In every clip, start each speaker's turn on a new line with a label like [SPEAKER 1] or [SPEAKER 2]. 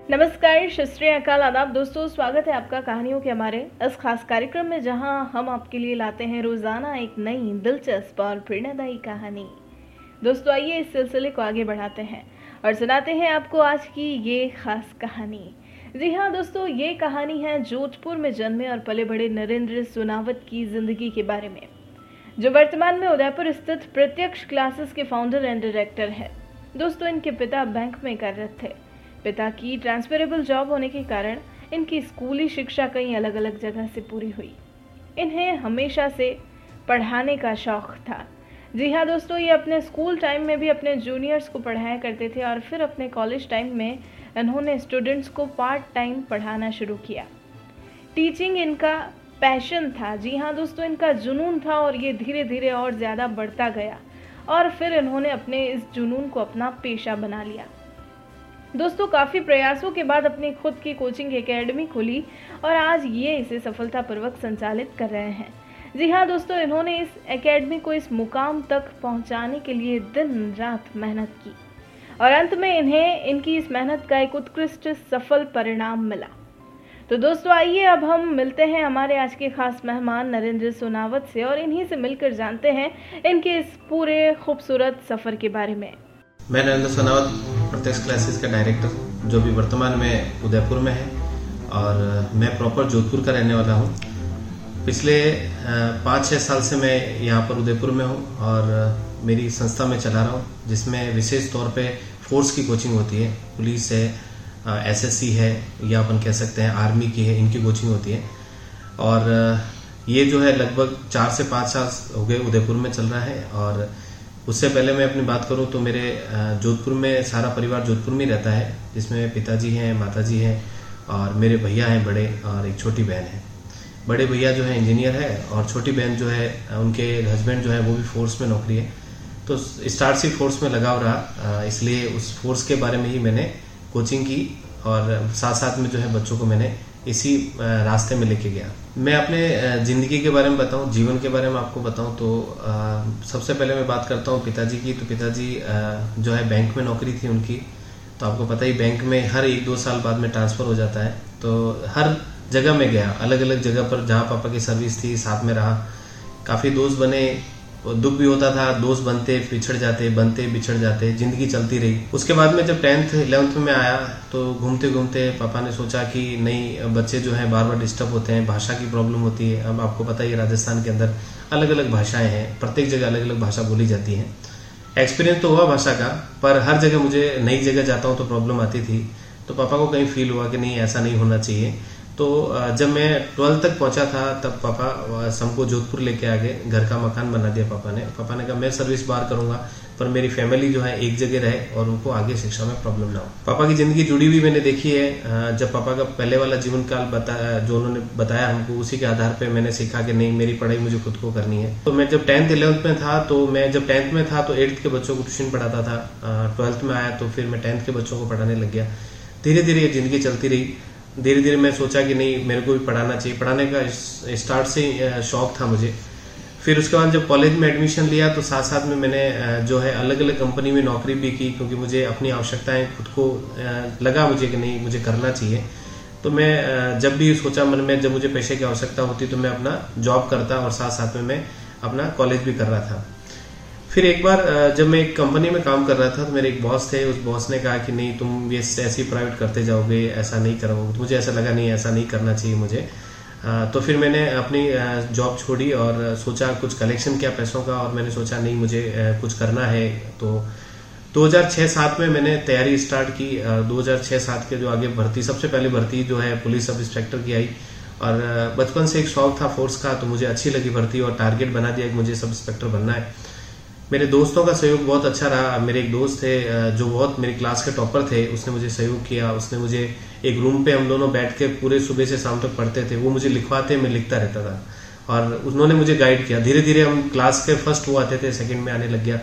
[SPEAKER 1] नमस्कार शस्त्री अकाल आदाब। दोस्तों, स्वागत है आपका कहानियों के हमारे इस खास कार्यक्रम में, जहाँ हम आपके लिए लाते हैं रोज़ाना एक नई, दिलचस्प और प्रेरणादायी कहानी। दोस्तों, आइए इस सिलसिले को आगे बढ़ाते हैं और सुनाते हैं आपको आज की ये खास कहानी। जी हाँ दोस्तों, ये कहानी है जोधपुर में जन्मे और पले बड़े नरेंद्र सोनावत की ज़िंदगी के बारे में, जो वर्तमान में उदयपुर स्थित प्रत्यक्ष क्लासेस के फाउंडर एंड डायरेक्टर है। दोस्तों, इनके पिता बैंक में कार्यरत थे। पिता की ट्रांसफरेबल जॉब होने के कारण इनकी स्कूली शिक्षा कई अलग अलग जगह से पूरी हुई। इन्हें हमेशा से पढ़ाने का शौक था। जी हाँ दोस्तों, ये अपने स्कूल टाइम में भी अपने जूनियर्स को पढ़ाया करते थे और फिर अपने कॉलेज टाइम में इन्होंने स्टूडेंट्स को पार्ट टाइम पढ़ाना शुरू किया। टीचिंग इनका पैशन था। जी हाँ दोस्तों, इनका जुनून था और ये धीरे धीरे और ज़्यादा बढ़ता गया। और फिर इन्होंने अपने इस जुनून को अपना पेशा बना लिया। दोस्तों, काफ़ी प्रयासों के बाद अपनी खुद की कोचिंग एकेडमी खोली और आज ये इसे सफलतापूर्वक संचालित कर रहे हैं। जी हाँ दोस्तों, इन्होंने इस एकेडमी को इस मुकाम तक पहुँचाने के लिए दिन, रात मेहनत की और अंत में इन्हें, इनकी इस मेहनत का एक उत्कृष्ट सफल परिणाम मिला। तो दोस्तों, आइए अब हम मिलते हैं हमारे आज के खास मेहमान नरेंद्र सोनावत से और इन्हीं से मिलकर जानते हैं इनके इस पूरे खूबसूरत सफ़र के बारे में।
[SPEAKER 2] मैं नरेंद्र सोनावत प्रत्यक्ष क्लासेस का डायरेक्टर जो भी वर्तमान में उदयपुर में है और मैं प्रॉपर जोधपुर का रहने वाला हूँ। पिछले पाँच छः साल से मैं यहाँ पर उदयपुर में हूँ और मेरी संस्था में चला रहा हूँ, जिसमें विशेष तौर पे फोर्स की कोचिंग होती है। पुलिस है एसएससी है, या अपन कह सकते हैं आर्मी की है, इनकी कोचिंग होती है। और ये जो है लगभग चार से पाँच साल हो गए उदयपुर में चल रहा है और उससे पहले मैं अपनी बात करूँ तो मेरे जोधपुर में सारा परिवार जोधपुर में रहता है, जिसमें पिताजी हैं, माताजी हैं और मेरे भैया हैं बड़े और एक छोटी बहन है। बड़े भैया जो है इंजीनियर है और छोटी बहन जो है उनके हस्बैंड जो है वो भी फोर्स में नौकरी है। तो स्टार्ट से फोर्स में लगाव रहा इसलिए उस फोर्स के बारे में ही मैंने कोचिंग की और साथ साथ में जो है बच्चों को मैंने इसी रास्ते में लेके गया। मैं अपने ज़िंदगी के बारे में बताऊँ, जीवन के बारे में आपको बताऊँ तो सबसे पहले मैं बात करता हूँ पिताजी की। तो पिताजी जो है बैंक में नौकरी थी उनकी। तो आपको पता ही, बैंक में हर एक दो साल बाद में ट्रांसफ़र हो जाता है। तो हर जगह में गया अलग अलग जगह पर, जहाँ पापा की सर्विस थी, साथ में रहा। काफ़ी दोस्त बने दुख भी होता था, दोस्त बनते, पिछड़ जाते, बनते बिछड़ जाते, ज़िंदगी चलती रही। उसके बाद में जब टेंथ इलेवंथ में आया तो घूमते घूमते पापा ने सोचा कि नहीं बच्चे जो हैं बार बार डिस्टर्ब होते हैं, भाषा की प्रॉब्लम होती है। अब आपको पता ही राजस्थान के अंदर अलग अलग भाषाएँ हैं, प्रत्येक जगह अलग अलग भाषा बोली जाती है। एक्सपीरियंस तो हुआ भाषा का, पर हर जगह मुझे नई जगह जाता हूँ तो प्रॉब्लम आती थी। तो पापा को कहीं फील हुआ कि नहीं, ऐसा नहीं होना चाहिए। तो जब मैं ट्वेल्थ तक पहुँचा था, तब पापा हमको जोधपुर लेके आ गए घर का मकान बना दिया पापा ने। पापा ने कहा, मैं सर्विस बाहर करूँगा, पर मेरी फैमिली जो है, एक जगह रहे और उनको आगे शिक्षा में प्रॉब्लम ना हो. पापा की ज़िंदगी जुड़ी हुई मैंने देखी है। जब पापा का पहले वाला जीवन काल बताया जो उन्होंने बताया हमको, उसी के आधार पर मैंने सीखा कि नहीं, मेरी पढ़ाई मुझे खुद को करनी है। तो मैं जब टेंथ इलेवंथ में था तो मैं जब टेंथ में था तो एट्थ के बच्चों को ट्यूशन पढ़ाता था। ट्वेल्थ में आया तो फिर मैं टेंथ के बच्चों को पढ़ाने लग गया। धीरे धीरे ये ज़िंदगी चलती रही। धीरे धीरे मैं सोचा कि नहीं, मेरे को भी पढ़ाना चाहिए। पढ़ाने का स्टार्ट से शौक था मुझे। फिर उसके बाद जब कॉलेज में एडमिशन लिया तो साथ साथ में मैंने जो है अलग अलग कंपनी में नौकरी भी की, क्योंकि मुझे अपनी आवश्यकताएँ खुद को लगा मुझे कि नहीं, मुझे करना चाहिए। तो मैं जब भी सोचा मन में, जब मुझे पैसे की आवश्यकता होती तो मैं अपना जॉब करता और साथ साथ में मैं अपना कॉलेज भी कर रहा था। फिर एक बार जब मैं एक कंपनी में काम कर रहा था तो मेरे एक बॉस थे, उस बॉस ने कहा कि नहीं, तुम ये ऐसी प्राइवेट करते जाओगे, ऐसा नहीं करोगे तो मुझे ऐसा लगा नहीं, ऐसा नहीं करना चाहिए मुझे। तो फिर मैंने अपनी जॉब छोड़ी और सोचा कुछ कलेक्शन किया पैसों का, और मैंने सोचा नहीं, मुझे कुछ करना है। तो 2006-7 में मैंने तैयारी स्टार्ट की 2006-7 के जो आगे भर्ती, सबसे पहले भर्ती जो है, पुलिस सब इंस्पेक्टर की आई। और बचपन से एक शौक था फोर्स का तो मुझे अच्छी लगी भर्ती और टारगेट बना दिया कि मुझे सब इंस्पेक्टर बनना है। मेरे दोस्तों का सहयोग बहुत अच्छा रहा। मेरे एक दोस्त थे जो बहुत मेरी क्लास के टॉपर थे, उसने मुझे सहयोग किया। उसने मुझे एक रूम पे हम दोनों बैठ के पूरे सुबह से शाम तक पढ़ते थे। वो मुझे लिखवाते, मैं लिखता रहता था। और उन्होंने मुझे गाइड किया। धीरे धीरे हम क्लास के फ़र्स्ट वो आते थे सेकंड में आने लग गया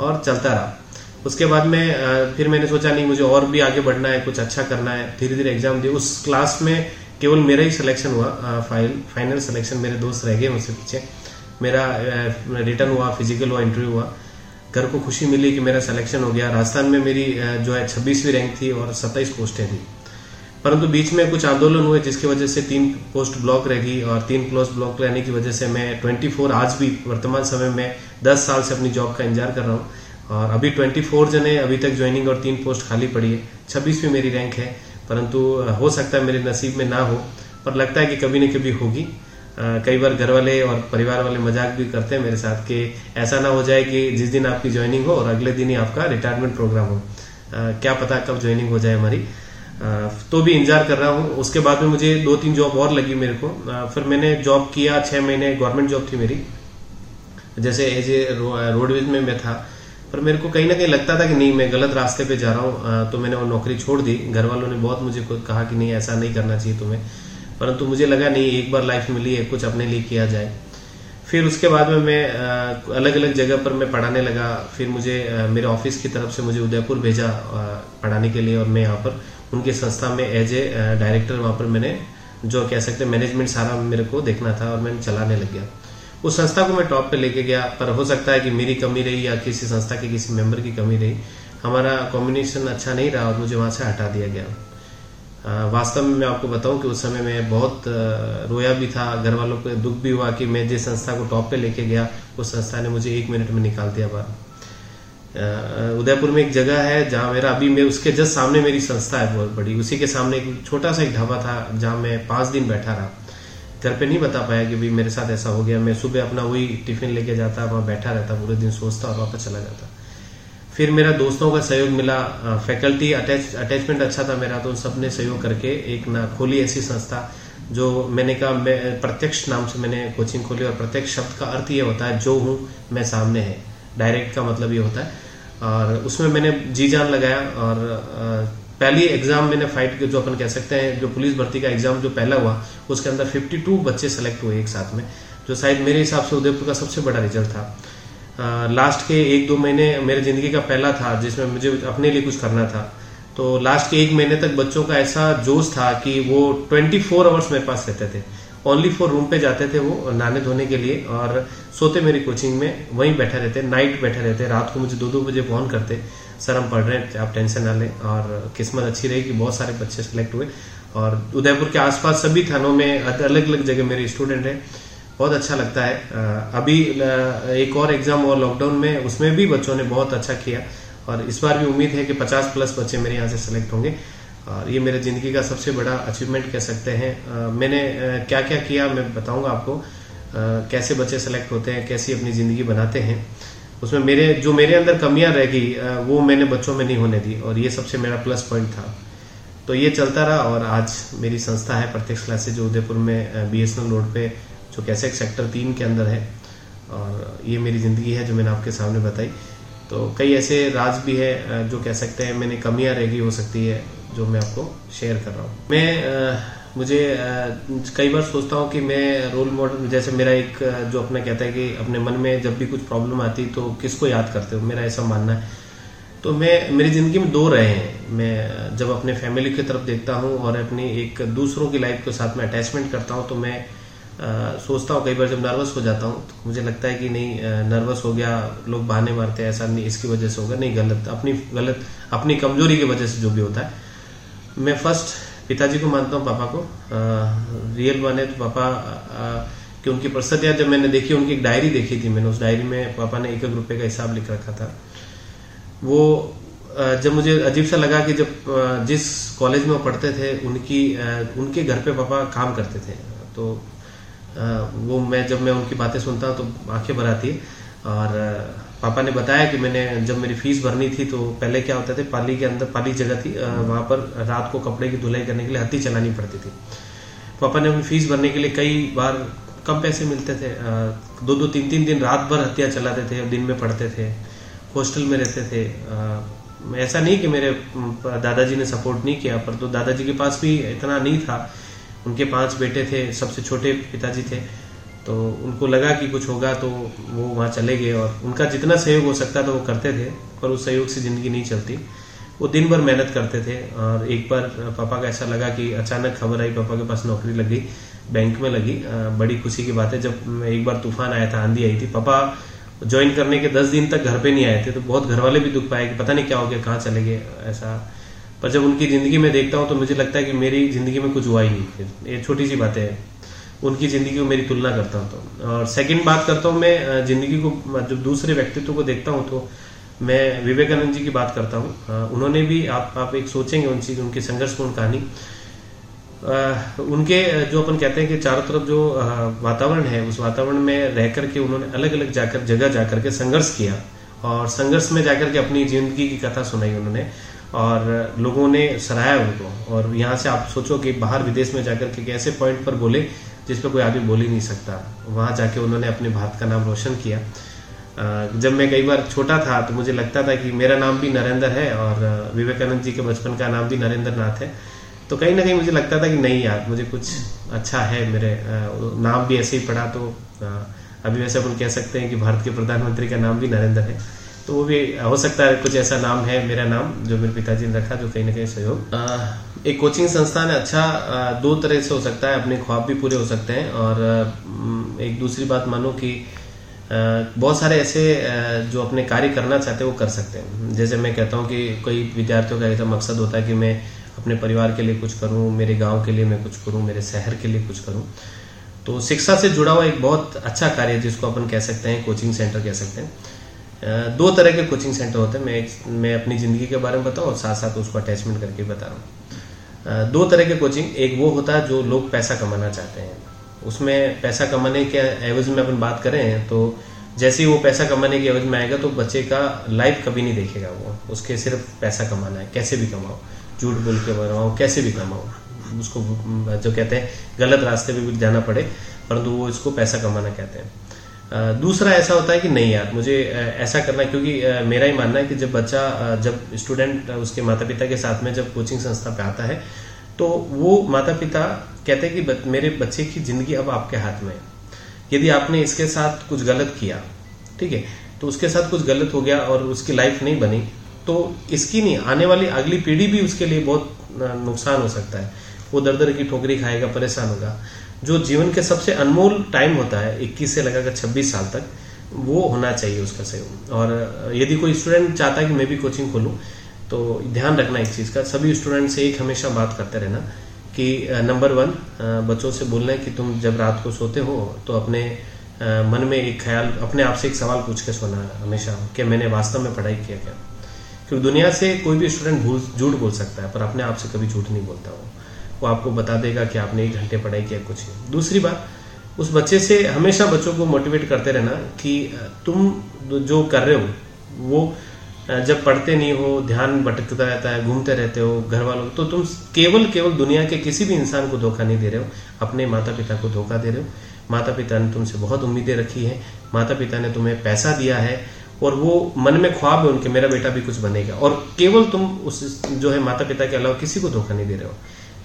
[SPEAKER 2] और चलता रहा। उसके बाद में फिर मैंने सोचा, नहीं, मुझे और भी आगे बढ़ना है, कुछ अच्छा करना है। धीरे धीरे एग्ज़ाम दिए उस क्लास में केवल मेरा ही सिलेक्शन हुआ फाइनल सिलेक्शन मेरे दोस्त रह गए मुझसे पीछे। मेरा रिटर्न हुआ फ़िज़िकल हुआ इंटरव्यू हुआ। घर को खुशी मिली कि मेरा सिलेक्शन हो गया। राजस्थान में मेरी जो है, छब्बीसवीं रैंक थी और सत्ताईस पोस्टें थी। परंतु बीच में कुछ आंदोलन हुए, जिसकी वजह से तीन पोस्ट ब्लॉक रह गई और तीन पोस्ट ब्लॉक रहने की वजह से मैं 24 आज भी वर्तमान समय में 10 साल से अपनी जॉब का इंतज़ार कर रहा हूँ। और अभी 24 जने अभी तक ज्वाइनिंग और तीन पोस्ट खाली पड़ी है। छब्बीसवीं मेरी रैंक है, परंतु हो सकता है मेरे नसीब में ना हो, पर लगता है कि कभी न कभी होगी। कई बार घर वाले और परिवार वाले मज़ाक भी करते हैं मेरे साथ कि ऐसा ना हो जाए कि जिस दिन आपकी ज्वाइनिंग हो और अगले दिन ही आपका रिटायरमेंट प्रोग्राम हो। क्या पता कब ज्वाइनिंग हो जाए हमारी। तो भी इंतज़ार कर रहा हूँ। उसके बाद में मुझे दो तीन जॉब और लगी मेरे को। फिर मैंने जॉब किया, छह महीने गवर्नमेंट जॉब थी मेरी। जैसे एज ए रोडवेज़ में मैं था। पर मेरे को कहीं ना कहीं लगता था कि नहीं, मैं गलत रास्ते पे जा रहा हूँ। तो मैंने वो नौकरी छोड़ दी। घर वालों ने बहुत मुझे कहा कि नहीं, ऐसा नहीं करना चाहिए तुम्हें। परंतु मुझे लगा, नहीं, एक बार लाइफ मिली है, कुछ अपने लिए किया जाए. फिर उसके बाद में मैं अलग अलग जगह पर मैं पढ़ाने लगा। फिर मुझे मेरे ऑफ़िस की तरफ़ से मुझे उदयपुर भेजा पढ़ाने के लिए और मैं यहाँ पर उनकी संस्था में एज ए डायरेक्टर वहाँ पर मैंने जो कह सकते मैनेजमेंट सारा मेरे को देखना था और मैंने चलाने लग गया। उस संस्था को मैं टॉप पे लेके गया, पर हो सकता है कि मेरी कमी रही या किसी संस्था के किसी मेंबर की कमी रही। हमारा कॉम्बिनेशन अच्छा नहीं रहा और मुझे वहाँ से हटा दिया गया। वास्तव में मैं आपको बताऊँ कि उस समय मैं बहुत रोया भी था, घर वालों को दुख भी हुआ कि मैं जिस संस्था को टॉप पे लेके गया, उस संस्था ने मुझे एक मिनट में निकाल दिया बाहर। उदयपुर में एक जगह है जहाँ मेरा, अभी मैं उसके जस्ट सामने मेरी संस्था है बहुत बड़ी, उसी के सामने एक छोटा सा एक ढाबा था जहाँ मैं पाँच दिन बैठा रहा। घर पे नहीं बता पाया कि भाई मेरे साथ ऐसा हो गया, मैं सुबह अपना वही टिफ़िन लेके जाता, वहाँ बैठा रहता, पूरे दिन सोचता और वापस चला जाता। फिर मेरा दोस्तों का सहयोग मिला फैकल्टी अटैच, अटैचमेंट अच्छा था मेरा तो सबने सहयोग करके एक ना खोली ऐसी संस्था, जो मैंने कहा, मैं, प्रत्यक्ष नाम से मैंने कोचिंग खोली और प्रत्यक्ष शब्द का अर्थ ये होता है, जो हूँ, मैं सामने है। डायरेक्ट का मतलब ये होता है। और उसमें मैंने जी जान लगाया और पहली एग्ज़ाम मैंने फाइट जो अपन कह सकते हैं, जो पुलिस भर्ती का एग्ज़ाम जो पहला हुआ, उसके अंदर 52 बच्चे सेलेक्ट हुए एक साथ में, जो शायद मेरे हिसाब से उदयपुर का सबसे बड़ा रिज़ल्ट था। लास्ट के एक दो महीने मेरे ज़िंदगी का पहला था, जिसमें मुझे अपने लिए कुछ करना था। तो लास्ट के एक महीने तक बच्चों का ऐसा जोश था कि वो 24 फोर आवर्स मेरे पास रहते थे। ओनली फोर रूम पे जाते थे वो नहाने धोने के लिए और सोते मेरी कोचिंग में, वहीं बैठे रहते नाइट बैठे रहते, रात को मुझे दो दो बजे फ़ोन करते सर हम पढ़ रहे हैं आप टेंशन ना लें और किस्मत अच्छी रही कि बहुत सारे बच्चे सिलेक्ट हुए। और उदयपुर के आसपास सभी थानों में अलग अलग जगह मेरे स्टूडेंट हैं। बहुत अच्छा लगता है। अभी एक और एग्ज़ाम हुआ लॉकडाउन में, उसमें भी बच्चों ने बहुत अच्छा किया। और इस बार भी उम्मीद है कि 50 प्लस बच्चे मेरे यहाँ से सिलेक्ट होंगे। और ये मेरे ज़िंदगी का सबसे बड़ा अचीवमेंट कह सकते हैं। मैंने क्या क्या किया मैं बताऊँगा आपको। कैसे बच्चे सेलेक्ट होते हैं, कैसी अपनी ज़िंदगी बनाते हैं। उसमें मेरे, जो मेरे अंदर कमियाँ रह गई वो मैंने बच्चों में नहीं होने दी। और ये सबसे मेरा प्लस पॉइंट था। तो ये चलता रहा और आज मेरी संस्था है प्रत्यक्ष क्लासेज जो उदयपुर में बीएसएनएल रोड पे जो कैसे एक सेक्टर तीन के अंदर है और ये मेरी ज़िंदगी है जो मैंने आपके सामने बताई। तो कई ऐसे राज भी है जो कह सकते हैं मैंने कमियाँ रह गई हो सकती है जो मैं आपको शेयर कर रहा हूँ। मैं आ, मुझे कई बार सोचता हूँ कि मैं रोल मॉडल जैसे मेरा एक जो अपना कहता है कि अपने मन में जब भी कुछ प्रॉब्लम आती तो किसको याद करते हो? मेरा ऐसा मानना है। तो मैं मेरी ज़िंदगी में दो रहे हैं। मैं जब अपने फैमिली की तरफ़ देखता हूँ और अपनी एक दूसरों की लाइफ के साथ में अटैचमेंट करता हूँ तो मैं सोचता हूँ कई बार जब नर्वस हो जाता हूँ तो मुझे लगता है कि नहीं नर्वस हो गया लोग बहाने मारते हैं ऐसा नहीं इसकी वजह से होगा नहीं गलत अपनी गलत अपनी कमज़ोरी की वजह से जो भी होता है। मैं फ़र्स्ट पिताजी को मानता हूँ पापा को आ, रियल माने तो पापा आ, कि उनकी परिस्थितियाँ जब मैंने देखी उनकी एक डायरी देखी थी मैंने उस डायरी में पापा ने एक एक रुपए का हिसाब लिख रखा था। वो जब मुझे अजीब सा लगा कि जब जिस कॉलेज में पढ़ते थे उनकी उनके घर पे पापा काम करते थे तो वो मैं जब मैं उनकी बातें सुनता हूँ तो आँखें भर आती और पापा ने बताया कि मैंने जब मेरी फ़ीस भरनी थी तो पहले क्या होता था, पाली के अंदर, पाली जगह थी वहाँ पर रात को कपड़े की धुलाई करने के लिए हत्ती चलानी पड़ती थी। पापा ने अपनी फ़ीस भरने के लिए कई बार कम पैसे मिलते थे दो दो तीन तीन दिन रात भर हत्या चलाते थे, दिन में पढ़ते थे, हॉस्टल में रहते थे। ऐसा नहीं कि मेरे दादाजी ने सपोर्ट नहीं किया, पर तो दादाजी के पास भी इतना नहीं था। उनके पाँच बेटे थे, सबसे छोटे पिताजी थे। तो उनको लगा कि कुछ होगा तो वो वहाँ चले गए और उनका जितना सहयोग हो सकता था वो करते थे, पर उस सहयोग से ज़िंदगी नहीं चलती। वो दिन भर मेहनत करते थे और एक बार पापा का ऐसा लगा कि अचानक खबर आई, पापा के पास नौकरी लगी बैंक में लगी। बड़ी खुशी की बात है, जब एक बार तूफ़ान आया था, आंधी आई थी। पापा ज्वाइन करने के दस दिन तक घर पे नहीं आए थे तो बहुत घर वाले भी दुख पाए कि पता नहीं क्या हो गया, कहाँ चले गए, ऐसा पर जब उनकी ज़िंदगी में देखता हूँ तो मुझे लगता है कि मेरी ज़िंदगी में कुछ हुआ ही नहीं। ये छोटी सी बातें हैं। उनकी ज़िंदगी को मेरी तुलना करता हूँ तो। और सेकंड बात करता हूँ, मैं ज़िंदगी को जब दूसरे व्यक्तित्व को देखता हूँ तो मैं विवेकानंद जी की बात करता हूँ। उन्होंने भी, आप आप एक सोचेंगे उन चीज़, उनकी संघर्षपूर्ण कहानी। उनके जो अपन कहते हैं कि चारों तरफ़ जो वातावरण है, उस वातावरण में रह करके उन्होंने अलग अलग जाकर, जगह जाकर के संघर्ष किया। और संघर्ष में जाकर के अपनी ज़िंदगी की कथा सुनाई उन्होंने। और लोगों ने सराहा उनको। और यहाँ से आप सोचो कि बाहर विदेश में जाकर के ऐसे पॉइंट पर बोले, जिस पर कोई आदमी बोल ही नहीं सकता। वहाँ जाके उन्होंने अपने भारत का नाम रोशन किया। जब मैं कई बार छोटा था तो मुझे लगता था कि मेरा नाम भी नरेंद्र है और विवेकानंद जी के बचपन का नाम भी नरेंद्र नाथ है। तो कहीं ना कहीं मुझे लगता था कि नहीं यार, मुझे कुछ अच्छा है, मेरे नाम भी ऐसे ही पढ़ा तो अभी वैसे अपन कह सकते हैं कि भारत के प्रधानमंत्री का नाम भी नरेंद्र है। तो वो भी हो सकता है कुछ ऐसा नाम है मेरा नाम, जो मेरे पिताजी ने रखा, जो कहीं ना कहीं सहयोग। एक कोचिंग संस्थान अच्छा दो तरह से हो सकता है, अपने ख्वाब भी पूरे हो सकते हैं और एक दूसरी बात मानो कि बहुत सारे ऐसे जो अपने कार्य करना चाहते हैं, वो कर सकते हैं। जैसे मैं कहता हूँ कि कई विद्यार्थियों का ऐसा मकसद होता है कि मैं अपने परिवार के लिए कुछ करूँ, मेरे गाँव के लिए मैं कुछ करूँ, मेरे शहर के लिए कुछ करूँ। तो शिक्षा से जुड़ा हुआ एक बहुत अच्छा कार्य जिसको अपन कह सकते हैं, कोचिंग सेंटर कह सकते हैं। दो तरह के कोचिंग सेंटर होते हैं। मैं मैं अपनी ज़िंदगी के बारे में बताऊँ और साथ साथ उसको अटैचमेंट करके बता रहा हूँ। दो तरह के कोचिंग एक वो होता है जो लोग पैसा कमाना चाहते हैं। उसमें पैसा कमाने के एवज में अपन बात करें तो जैसे ही वो पैसा कमाने के एवज में आएगा तो बच्चे का लाइफ कभी नहीं देखेगा वो। उसके सिर्फ़ पैसा कमाना है। कैसे भी कमाओ, झूठ बोल के बनाओ कैसे भी कमाओ। उसको, जो कहते हैं, गलत रास्ते पे भी जाना पड़े, परंतु वो इसको पैसा कमाना कहते हैं। दूसरा ऐसा होता है कि नहीं यार, मुझे ऐसा करना है क्योंकि मेरा ही मानना है कि जब बच्चा जब स्टूडेंट उसके माता पिता के साथ में जब कोचिंग संस्था पे आता है तो वो माता पिता कहते हैं कि मेरे बच्चे की ज़िंदगी अब आपके हाथ में है। यदि आपने इसके साथ कुछ गलत किया, ठीक है तो उसके साथ कुछ गलत हो गया और उसकी लाइफ नहीं बनी तो इसकी नहीं, आने वाली अगली पीढ़ी भी उसके लिए बहुत नुकसान हो सकता है। वो दर दर की ठोकरी खाएगा, परेशान होगा। जो जीवन के सबसे अनमोल टाइम होता है 21 से लगाकर 26 साल तक, वो होना चाहिए उसका सहयोग और यदि कोई स्टूडेंट चाहता है कि मैं भी कोचिंग खोलूँ तो ध्यान रखना एक चीज़ का। सभी स्टूडेंट से एक हमेशा बात करते रहना कि नंबर वन बच्चों से बोलना है कि तुम जब रात को सोते हो तो अपने मन में एक ख्याल, अपने आप से एक सवाल पूछ के सोना हमेशा कि मैंने वास्तव में पढ़ाई किया क्या? क्योंकि दुनिया से कोई भी स्टूडेंट भूल, झूठ बोल सकता है, पर अपने आप से कभी झूठ नहीं बोलता वो। वो आपको बता देगा कि आपने एक घंटे पढ़ाई किया, कुछ नहीं। दूसरी बात, उस बच्चे से हमेशा बच्चों को मोटिवेट करते रहना कि तुम जो कर रहे हो, वो जब पढ़ते नहीं हो, ध्यान भटकता रहता है, घूमते रहते हो घर वालों तो तुम केवल केवल दुनिया के किसी भी इंसान को धोखा नहीं दे रहे हो, अपने माता पिता को धोखा दे रहे हो। माता पिता ने तुमसे बहुत उम्मीदें रखी है माता पिता ने तुम्हें पैसा दिया है, और वो मन में ख्वाब है उनके, मेरा बेटा भी कुछ बनेगा। और केवल तुम उस, जो है माता पिता के अलावा किसी को धोखा नहीं दे रहे हो।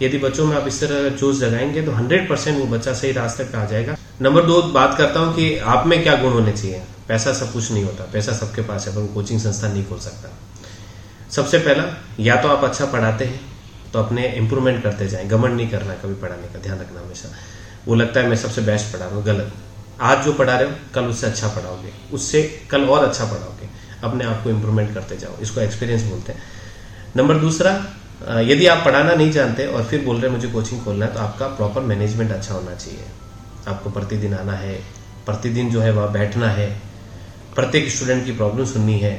[SPEAKER 2] यदि बच्चों में आप इस तरह जोश जगाएँगे तो हंड्रेड परसेंट वो बच्चा सही रास्ते पे आ जाएगा। नंबर दो, बात करता हूँ कि आप में क्या गुण होने चाहिए। पैसा सब कुछ नहीं होता, पैसा सबके पास है, पर कोचिंग संस्थान नहीं खोल सकता। सबसे पहला, या तो आप अच्छा पढ़ाते हैं तो अपने इंप्रूवमेंट करते जाएँ गमन नहीं करना कभी पढ़ाने का, ध्यान रखना हमेशा। वो लगता है मैं सबसे बेस्ट पढ़ा रहा हूँ, गलत। आज जो पढ़ा रहे हो, कल उससे अच्छा पढ़ाओगे, उससे कल और अच्छा पढ़ाओगे। अपने आप को इम्प्रूवमेंट करते जाओ, इसको एक्सपीरियंस बोलते हैं। नंबर दूसरा यदि आप पढ़ाना नहीं जानते और फिर बोल रहे मुझे कोचिंग खोलना है तो आपका प्रॉपर मैनेजमेंट अच्छा होना चाहिए। आपको प्रतिदिन आना है, प्रतिदिन जो है वह बैठना है, प्रत्येक स्टूडेंट की प्रॉब्लम सुननी है,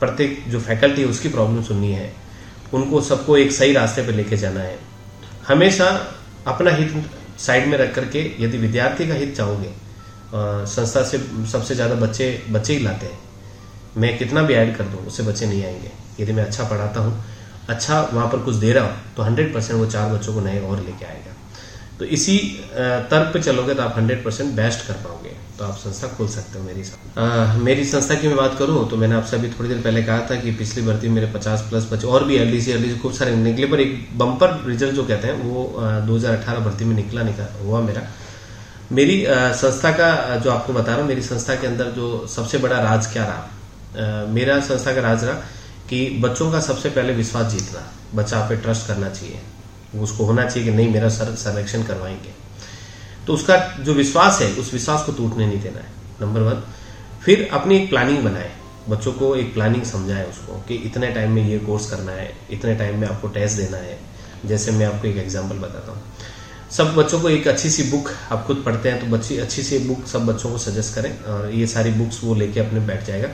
[SPEAKER 2] प्रत्येक जो फैकल्टी है उसकी प्रॉब्लम सुननी है, उनको सबको एक सही रास्ते पर लेके जाना है। हमेशा अपना हित साइड में रख करके यदि विद्यार्थी का हित चाहोगे संस्था से सबसे ज़्यादा बच्चे बच्चे ही लाते हैं। मैं कितना भी ऐड कर दूँ, उससे बच्चे नहीं आएँगे। यदि मैं अच्छा पढ़ाता हूँ अच्छा वहाँ पर कुछ दे रहा हूँ तो हंड्रेड परसेंट वो चार बच्चों को नए और लेके आएगा। तो इसी तर्क पे चलोगे तो आप हंड्रेड परसेंट बेस्ट कर पाओगे। तो आप संस्था खोल सकते हो मेरी आ, मेरी संस्था की मैं बात करूँ तो मैंने आपसे अभी थोड़ी देर पहले कहा था कि पिछली भर्ती मेरे पचास प्लस बच्चे और भी एल डी सी खूब सारे निकले पर एक बम्पर रिज़ल्ट जो कहते हैं वो दो हज़ार अठारह भर्ती में निकला निकला हुआ मेरा। मेरी संस्था का जो आपको बता रहा हूँ मेरी संस्था के अंदर जो सबसे बड़ा राज क्या रहा? मेरा संस्था का राज रहा कि बच्चों का सबसे पहले विश्वास जीतना, बच्चा आप पे ट्रस्ट करना चाहिए। उसको होना चाहिए कि नहीं, मेरा सर संरक्षण करवाएँगे। तो उसका जो विश्वास है, उस विश्वास को टूटने नहीं देना है नंबर वन फिर अपनी एक प्लानिंग बनाए। बच्चों को एक प्लानिंग समझाएँ उसको कि इतने टाइम में ये कोर्स करना है, इतने टाइम में आपको टेस्ट देना है। जैसे मैं आपको एक एग्ज़ाम्पल बताता हूँ। सब बच्चों को एक अच्छी सी बुक आप खुद पढ़ते हैं तो बच्ची अच्छी सी बुक सब बच्चों को सजेस्ट करें ये सारी बुक्स वो लेके अपने बैठ जाएगा।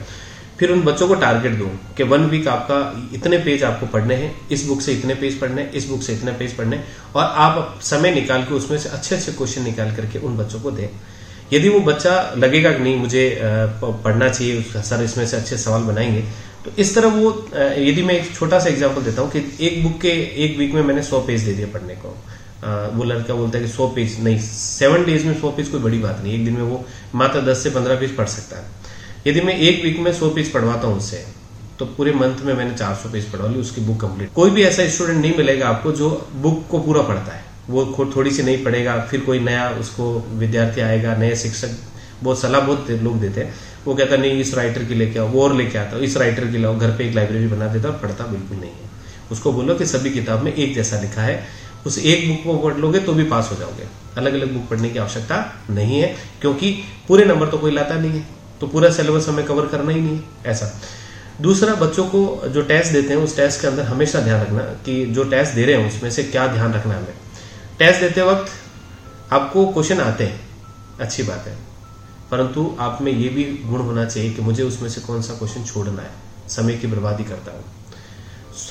[SPEAKER 2] फिर उन बच्चों को टारगेट दो कि वन वीक आपका इतने पेज आपको पढ़ने हैं, इस बुक से इतने पेज पढ़ने इस बुक से इतने पेज पढ़ने और आप समय निकाल के उसमें से अच्छे अच्छे क्वेश्चन निकाल करके उन बच्चों को दें। यदि वो बच्चा लगेगा कि नहीं, मुझे पढ़ना चाहिए, सर इसमें से अच्छे सवाल बनाएँगे तो इस तरह वो यदि मैं एक छोटा सा एग्ज़ाम्पल देता हूँ कि एक बुक के एक वीक में मैंने सौ पेज दे दिया पढ़ने को। वो लड़का बोलता है कि सौ पेज नहीं सेवन डेज़ में सौ पेज कोई बड़ी बात नहीं एक दिन में वो मात्र दस से पंद्रह पेज पढ़ सकता है। यदि मैं एक वीक में सौ पेज पढ़वाता हूँ उससे तो पूरे मंथ में मैंने चार सौ पेज पढ़वा ली, उसकी बुक कंप्लीट कोई भी ऐसा स्टूडेंट नहीं मिलेगा आपको जो बुक को पूरा पढ़ता है। वो थोड़ी सी नहीं पढ़ेगा, फिर कोई नया उसको विद्यार्थी आएगा, नए शिक्षक, बहुत सलाह बहुत लोग देते हैं। वो कहता नहीं, इस राइटर की लेके आओ, वो और लेके आता इस राइटर की लाओ, घर पे एक लाइब्रेरी बना देता और पढ़ता बिल्कुल नहीं है। उसको बोलो कि सभी किताब में एक जैसा लिखा है, उस एक बुक को पढ़ लोगे तो भी पास हो जाओगे। अलग अलग बुक पढ़ने की आवश्यकता नहीं है, क्योंकि पूरे नंबर तो कोई लाता नहीं है। तो पूरा सिलेबस हमें कवर करना ही नहीं ऐसा। दूसरा, बच्चों को जो टेस्ट देते हैं, उस टेस्ट के अंदर हमेशा ध्यान रखना कि जो टेस्ट दे रहे हैं, उसमें से क्या ध्यान रखना हमें। टेस्ट देते वक्त आपको क्वेश्चन आते हैं, अच्छी बात है। परंतु आप में ये भी गुण होना चाहिए कि मुझे उसमें से कौन सा क्वेश्चन छोड़ना है, समय की बर्बादी करता हूँ।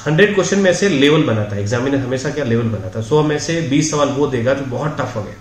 [SPEAKER 2] हंड्रेड क्वेश्चन में से लेवल बनाता है एग्जामिनर हमेशा क्या लेवल बनाता है? सौ में से बीस सवाल वो देगा जो बहुत टफ हो गया।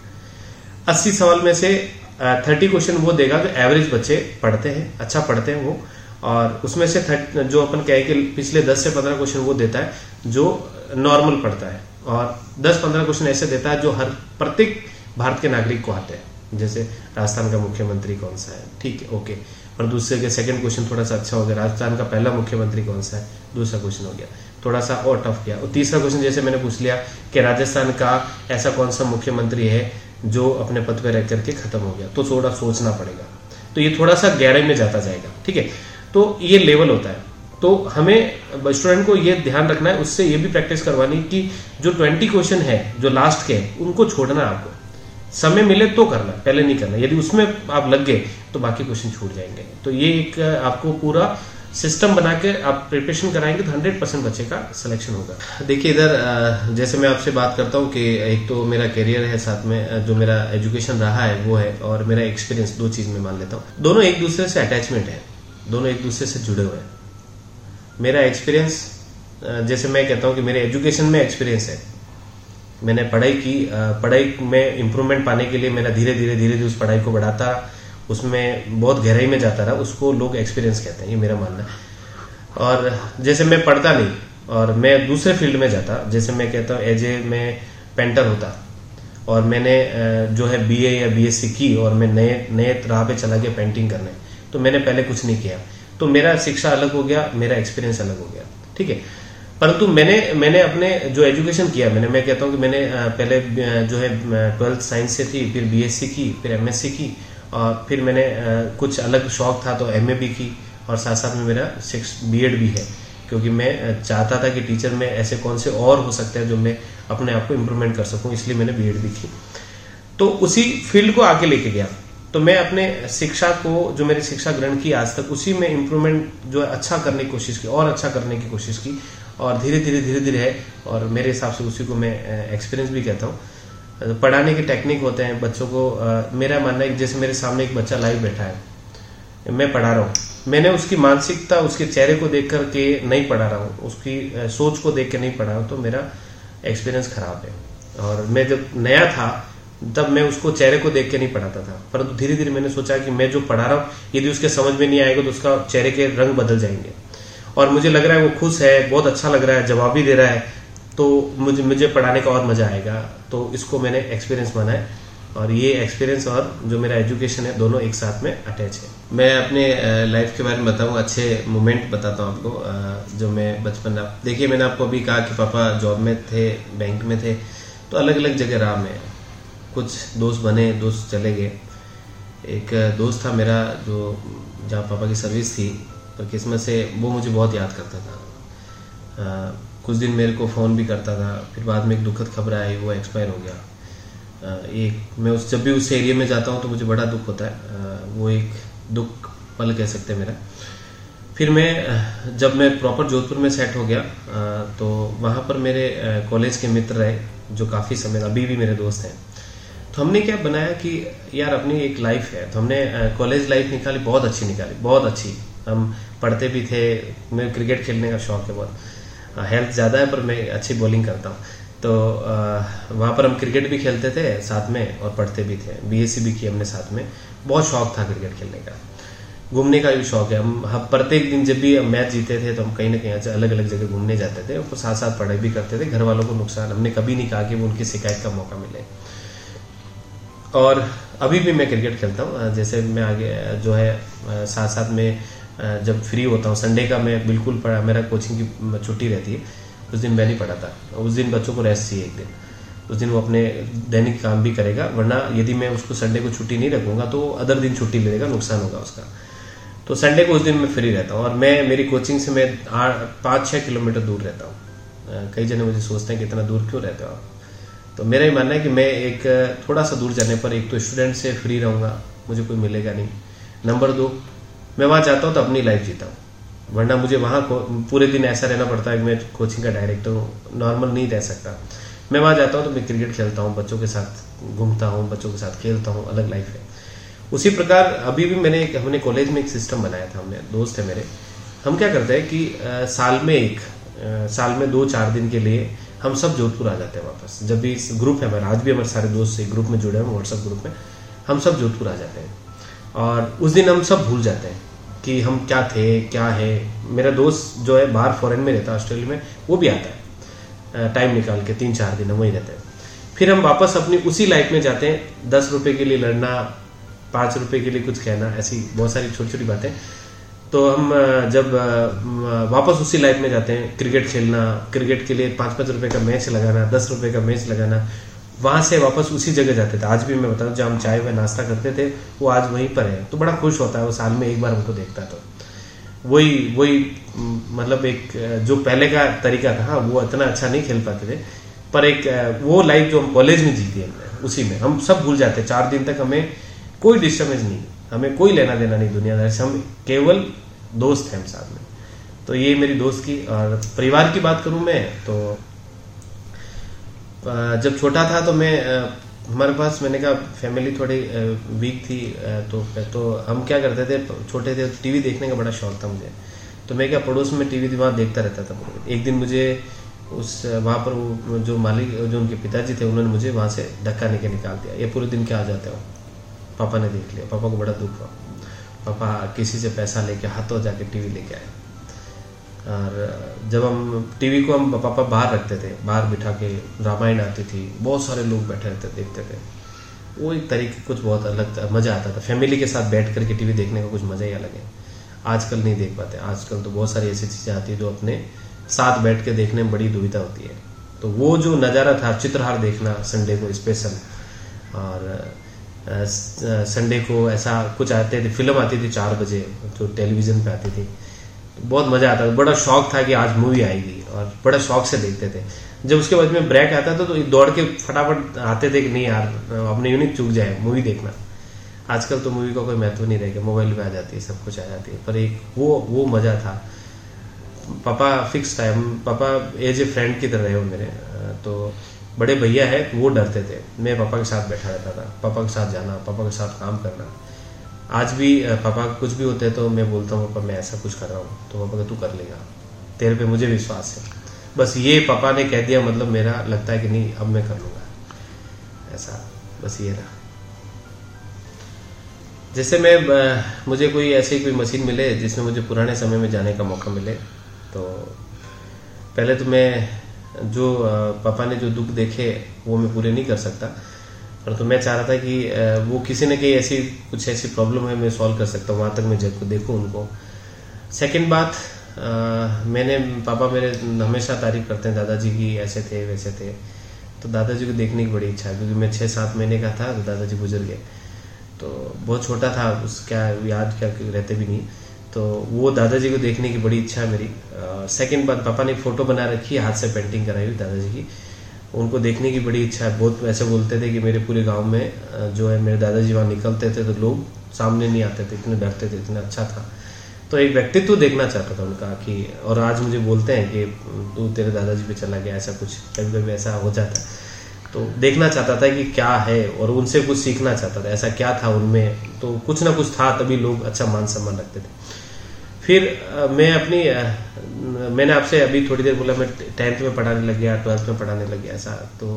[SPEAKER 2] अस्सी सवाल में से थर्टी क्वेश्चन वो देगा जो एवरेज बच्चे पढ़ते हैं अच्छा पढ़ते हैं वो। और उसमें से थर्ट, जो अपन कहे कि पिछले दस से पंद्रह क्वेश्चन वो देता है, जो नॉर्मल पढ़ता है। और दस पंद्रह क्वेश्चन ऐसे देता है जो हर प्रत्येक भारत के नागरिक को आते हैं। जैसे राजस्थान का मुख्यमंत्री कौन सा है? ठीक है, ओके। और दूसरे के सेकंड क्वेश्चन थोड़ा सा अच्छा हो गया। राजस्थान का पहला मुख्यमंत्री कौन सा है? दूसरा क्वेश्चन हो गया। थोड़ा सा और टफ किया और तीसरा क्वेश्चन जैसे मैंने पूछ लिया कि राजस्थान का ऐसा कौन सा मुख्यमंत्री है? जो अपने पद पर रह करके खत्म हो गया। तो थोड़ा सोचना पड़ेगा। तो ये थोड़ा सा गहराई में जाता जाएगा, ठीक है? तो ये लेवल होता है। तो हमें स्टूडेंट को ये ध्यान रखना है, उससे ये भी प्रैक्टिस करवानी कि जो ट्वेंटी क्वेश्चन है, जो लास्ट के उनको छोड़ना आपको। समय मिले तो करना, पहले नहीं करना। यदि उसमें आप लग गए तो बाकी क्वेश्चन छूट जाएँगे। तो ये एक आपको पूरा सिस्टम बना के आप प्रिपरेशन कराएँगे तो हंड्रेड परसेंट बच्चे का सिलेक्शन होगा। देखिए, इधर जैसे मैं आपसे बात करता हूँ कि एक तो मेरा करियर है साथ में जो मेरा एजुकेशन रहा है वो है और मेरा एक्सपीरियंस दो चीज़ में मान लेता हूँ। दोनों एक दूसरे से अटैचमेंट है, दोनों एक दूसरे से जुड़े हुए हैं। मेरा एक्सपीरियंस जैसे मैं कहता हूँ कि मेरे एजुकेशन में एक्सपीरियंस है। मैंने पढ़ाई की पढ़ाई में इम्प्रूवमेंट पाने के लिए मेरा धीरे धीरे धीरे धीरे उस पढ़ाई को बढ़ाता उसमें बहुत गहराई में जाता रहा, उसको लोग एक्सपीरियंस कहते हैं, ये मेरा मानना है। और जैसे मैं पढ़ता नहीं, और मैं दूसरे फ़ील्ड में जाता, जैसे मैं कहता हूँ एज ए मैं पेंटर होता, और मैंने जो है बीए या बीएससी की, और मैं नए नए राह पे चला गया पेंटिंग करने तो मैंने पहले कुछ नहीं किया। तो मेरा शिक्षा अलग हो गया, मेरा एक्सपीरियंस अलग हो गया, ठीक है? परंतु मैंने मैंने अपने जो एजुकेशन किया, मैंने, मैं कहता हूँ कि मैंने पहले जो है ट्वेल्थ साइंस से थी, फिर बीएससी की, फिर एमएससी की और फिर मैंने कुछ अलग शौक था तो एमए भी की और साथ साथ में मेरा सिक्स बीएड भी है। क्योंकि मैं चाहता था कि टीचर में ऐसे कौन से और हो सकते हैं जो मैं अपने आप को इम्प्रूवमेंट कर सकूँ, इसलिए मैंने बीएड भी की। तो उसी फ़ील्ड को आगे लेके गया। तो मैं अपने शिक्षा को, जो मेरी शिक्षा ग्रहण की आज तक, उसी में इम्प्रूवमेंट जो है अच्छा करने की कोशिश की, और अच्छा करने की कोशिश की, और धीरे धीरे धीरे धीरे है, और मेरे हिसाब से उसी को मैं एक्सपीरियंस भी कहता हूँ। पढ़ाने के टेक्निक होते हैं, बच्चों को मेरा मानना है जैसे मेरे सामने एक बच्चा लाइव बैठा है, मैं पढ़ा रहा हूँ। मैंने उसकी मानसिकता, उसके चेहरे को देख करके नहीं पढ़ा रहा हूँ, उसकी सोच को देख के नहीं पढ़ा रहा हूँ तो मेरा एक्सपीरियंस खराब है। और मैं जब नया था, तब मैं उसको चेहरे को देख के नहीं पढ़ाता था। परंतु धीरे धीरे मैंने सोचा कि मैं जो पढ़ा रहा हूँ, यदि उसके समझ में नहीं आएगा तो उसका चेहरे के रंग बदल जाएँगे। और मुझे लग रहा है वो खुश है, बहुत अच्छा लग रहा है, जवाब भी दे रहा है। तो मुझे मुझे पढ़ाने का और मज़ा आएगा। तो इसको मैंने एक्सपीरियंस माना है। और ये एक्सपीरियंस और जो मेरा एजुकेशन है, दोनों एक साथ में अटैच है। मैं अपने लाइफ के बारे में बताऊँ, अच्छे मोमेंट बताता हूँ आपको। जो मैं बचपन आप देखिए, मैंने आपको अभी कहा कि पापा जॉब में थे बैंक में थे तो अलग अलग जगह रहा मैं। कुछ दोस्त बने, दोस्त चले गए। एक दोस्त था मेरा जो, जहाँ पापा की सर्विस थी, पर किस्मत से वो मुझे बहुत याद करता था। कुछ दिन मेरे को फ़ोन भी करता था, फिर बाद में एक दुखद खबर आई, वो एक्सपायर हो गया। एक, मैं उस, जब भी उस एरिया में जाता हूँ तो मुझे बड़ा दुख होता है। वो एक दुख पल कह सकते हैं मेरा। फिर मैं जब मैं प्रॉपर जोधपुर में सेट हो गया तो वहाँ पर मेरे कॉलेज के मित्र रहे, जो काफ़ी समय अभी भी मेरे दोस्त हैं। तो हमने क्या बनाया कि, यार अपनी एक लाइफ है। तो हमने कॉलेज लाइफ निकाली, बहुत अच्छी निकाली, बहुत अच्छी। हम पढ़ते भी थे मेरे क्रिकेट खेलने का शौक है बहुत। हेल्थ ज़्यादा है, पर मैं अच्छी बॉलिंग करता हूँ। तो वहाँ पर हम क्रिकेट भी खेलते थे साथ में और पढ़ते भी थे। बीएससी भी की हमने साथ में। बहुत शौक था क्रिकेट खेलने का। घूमने का भी शौक है। हम हम प्रत्येक दिन जब भी मैच जीते थे तो हम कहीं ना कहीं अलग अलग जगह घूमने जाते थे और साथ साथ पढ़ाई भी करते थे। घर वालों को नुकसान हमने कभी नहीं कहा कि वो उनकी शिकायत का मौका मिले। और अभी भी मैं क्रिकेट खेलता हूँ। जैसे मैं आगे, जो है साथ साथ में जब फ्री होता हूँ। संडे का मैं बिल्कुल पढ़ा, मेरा कोचिंग की छुट्टी रहती है। उस दिन मैं नहीं पढ़ाता उस दिन बच्चों को रेस्ट चाहिए एक दिन। उस दिन वो अपने दैनिक काम भी करेगा, वरना यदि मैं उसको संडे को छुट्टी नहीं रखूँगा तो अदर दिन छुट्टी लेगा, नुकसान होगा उसका। तो संडे को उस दिन मैं फ्री रहता हूँ। और मैं, मेरी कोचिंग से मैं पाँच छः किलोमीटर दूर रहता हूँ। कई जने मुझे सोचते हैं कि इतना दूर क्यों रहते हो आप? तो मेरा ये मानना है कि मैं एक, थोड़ा सा दूर जाने पर एक तो स्टूडेंट से फ्री रहूँगा, मुझे कोई मिलेगा नहीं। नंबर दो मैं वहाँ जाता हूँ तो अपनी लाइफ जीता हूँ। वरना मुझे वहाँ पूरे दिन ऐसा रहना पड़ता है कि मैं कोचिंग का डायरेक्टर हूँ। नॉर्मल नहीं रह सकता। मैं वहाँ जाता हूँ तो मैं क्रिकेट खेलता हूँ बच्चों के साथ घूमता हूँ बच्चों के साथ खेलता हूँ अलग लाइफ है। उसी प्रकार अभी भी मैंने हमने कॉलेज में एक सिस्टम बनाया था हमने दोस्त है मेरे। हम क्या करते हैं कि आ, साल में एक आ, साल में दो चार दिन के लिए हम सब जोधपुर आ जाते हैं वापस। जब भी ग्रुप है हमारा आज भी हमारे सारे दोस्त एक ग्रुप में जुड़े हैं व्हाट्सएप ग्रुप में हम सब जोधपुर आ जाते हैं। और उस दिन हम सब भूल जाते हैं कि हम क्या थे, क्या है। मेरा दोस्त जो है, बाहर फॉरेन में रहता है ऑस्ट्रेलिया में, वो भी आता है। टाइम निकाल के, तीन चार दिन वहीं रहते हैं। फिर हम वापस अपनी उसी लाइफ में जाते हैं। दस रुपए के लिए लड़ना, पाँच रुपए के लिए कुछ कहना, ऐसी बहुत सारी छोटी छोटी बातें। तो हम जब वापस उसी लाइफ में जाते हैं क्रिकेट खेलना क्रिकेट के लिए पाँच पाँच रुपए का मैच लगाना, दस रुपए का मैच लगाना वहाँ से वापस उसी जगह जाते थे। आज भी मैं बताऊँ जब हम चाय व नाश्ता करते थे वो आज वहीं पर है। तो बड़ा खुश होता है वो साल में एक बार हमको देखता तो। वही वही मतलब एक जो पहले का तरीका था हाँ, वो इतना अच्छा नहीं खेल पाते थे। पर एक वो लाइफ जो हम कॉलेज में जीती हमने उसी में। हम सब भूल जाते चार दिन तक हमें कोई डिस्टर्बेंस नहीं हमें कोई लेना देना नहीं दुनियादारी से हम केवल दोस्त हैं हम साथ में। तो ये मेरी दोस्त की और परिवार की बात करूँ मैं तो जब छोटा था तो मैं हमारे पास मैंने कहा फैमिली थोड़ी वीक थी तो तो हम क्या करते थे, छोटे थे, टीवी देखने का बड़ा शौक था मुझे। तो मैं क्या, पड़ोस में टीवी वहाँ देखता रहता था एक दिन मुझे उस, वहाँ पर वो जो मालिक, जो उनके पिताजी थे, उन्होंने मुझे वहाँ से धक्का निके निकाल दिया। ये पूरे दिन क्या आ जाते हो? पापा ने देख लिया। पापा को बड़ा दुख हुआ। पापा किसी से पैसा लेके, हाथों जाके टीवी लेके आए। और जब हम टीवी को हम पापा बाहर रखते थे, बाहर बिठा के रामायण आती थी, बहुत सारे लोग बैठे रहते, देखते थे। वो एक तरीके कुछ बहुत अलग था, मज़ा आता था। फैमिली के साथ बैठ करके टीवी देखने का कुछ मज़ा ही अलग है। आजकल नहीं देख पाते। आजकल तो बहुत सारी ऐसी चीज़ें आती है जो अपने साथ बैठ के देखने में बड़ी दुविधा होती है। तो वो जो नज़ारा था, चित्रहार देखना संडे को स्पेशल और संडे को ऐसा कुछ आते थे फ़िल्म आती थी चार बजे, जो टेलीविज़न पे आती थी। बहुत मज़ा आता था। बड़ा शौक था कि आज मूवी आएगी और बड़ा शौक से देखते थे। जब उसके बाद में ब्रेक आता था तो दौड़ के फटाफट आते थे कि नहीं यार, अपने यूनिट चूक जाए मूवी देखना। आजकल तो मूवी का कोई महत्व नहीं रहेगा मोबाइल पे आ जाती है, सब कुछ आ जाती है। पर एक वो वो मज़ा था। पापा फिक्स टाइम पापा एज ए फ्रेंड की तरह रहे हो मेरे। तो बड़े भैया है, वो डरते थे। मैं पापा के साथ बैठा रहता था। पापा के साथ जाना, पापा के साथ काम करना। आज भी पापा कुछ भी होते हैं तो मैं बोलता हूँ, पापा, मैं ऐसा कुछ कर रहा हूँ। तो पापा तू कर लेगा। तेरे पे मुझे विश्वास है। बस ये पापा ने कह दिया मतलब मेरा लगता है कि नहीं, अब मैं कर लूँगा। ऐसा, बस ये रहा। जैसे मैं मुझे कोई ऐसी कोई मशीन मिले जिसमें मुझे पुराने समय में जाने का मौका मिले तो पहले तो मैं जो पापा ने जो दुख देखे, वो मैं पूरे नहीं कर सकता। परंतु मैं चाह रहा था कि वो किसी न कहीं ऐसी कुछ ऐसी प्रॉब्लम है मैं सॉल्व कर सकता हूँ वहाँ तक मैं जब देखूँ उनको। सेकंड बात आ, मैंने पापा मेरे हमेशा तारीफ़ करते हैं दादाजी की ऐसे थे वैसे थे। तो दादाजी को देखने की बड़ी इच्छा है क्योंकि मैं छः सात महीने का था तो दादाजी गुजर गए। तो बहुत छोटा था उस क्या याद क्या रहते भी नहीं। तो वो दादाजी को देखने की बड़ी इच्छा है मेरी। सेकंड बात पापा ने फ़ोटो बना रखी हाथ से पेंटिंग कराई हुई दादाजी की। उनको देखने की बड़ी इच्छा है। बहुत ऐसे बोलते थे कि मेरे पूरे गाँव में जो है मेरे दादाजी वहाँ निकलते थे तो लोग सामने नहीं आते थे, इतने डरते थे, इतना अच्छा था। तो एक व्यक्तित्व देखना चाहता था उनका कि, और आज मुझे बोलते हैं कि, तू तेरे दादाजी पे चला गया, ऐसा कुछ। कभी कभी ऐसा हो जाता तो देखना चाहता था कि क्या है, और उनसे कुछ सीखना चाहता था। ऐसा क्या था उनमें? तो कुछ ना कुछ था, तभी लोग अच्छा मान सम्मान रखते थे। फिर मैं अपनी मैंने आपसे अभी थोड़ी देर बोला, मैं टेंथ में पढ़ाने लग गया, ट्वेल्थ में पढ़ाने लग गया ऐसा तो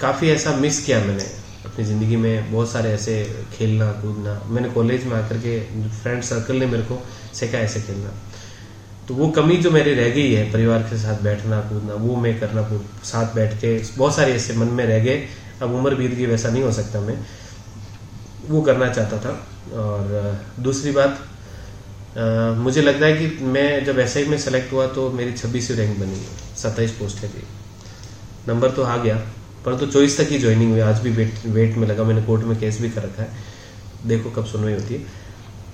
[SPEAKER 2] काफ़ी ऐसा मिस किया मैंने अपनी ज़िंदगी में, बहुत सारे ऐसे खेलना, कूदना। मैंने कॉलेज में आकर के फ्रेंड सर्कल ने मेरे को सीखा ऐसे खेलना। तो वो कमी जो मेरी रह गई है, परिवार के साथ बैठना, कूदना, वो मैं करना साथ बैठ के, बहुत सारे ऐसे मन में रह गए। अब उम्र बीत गई, वैसा नहीं हो सकता मैं। वो करना चाहता था, और दूसरी बात मुझे लगता है कि मैं जब एस में सेलेक्ट हुआ तो मेरी छब्बीसवीं रैंक बनी, सत्ताईस पोस्ट थी नंबर तो आ गया परंतु चौबीस तक ही ज्वाइनिंग हुई, आज भी वेट वेट में लगा, मैंने कोर्ट में केस भी कर रखा है। देखो कब सुनवाई होती है।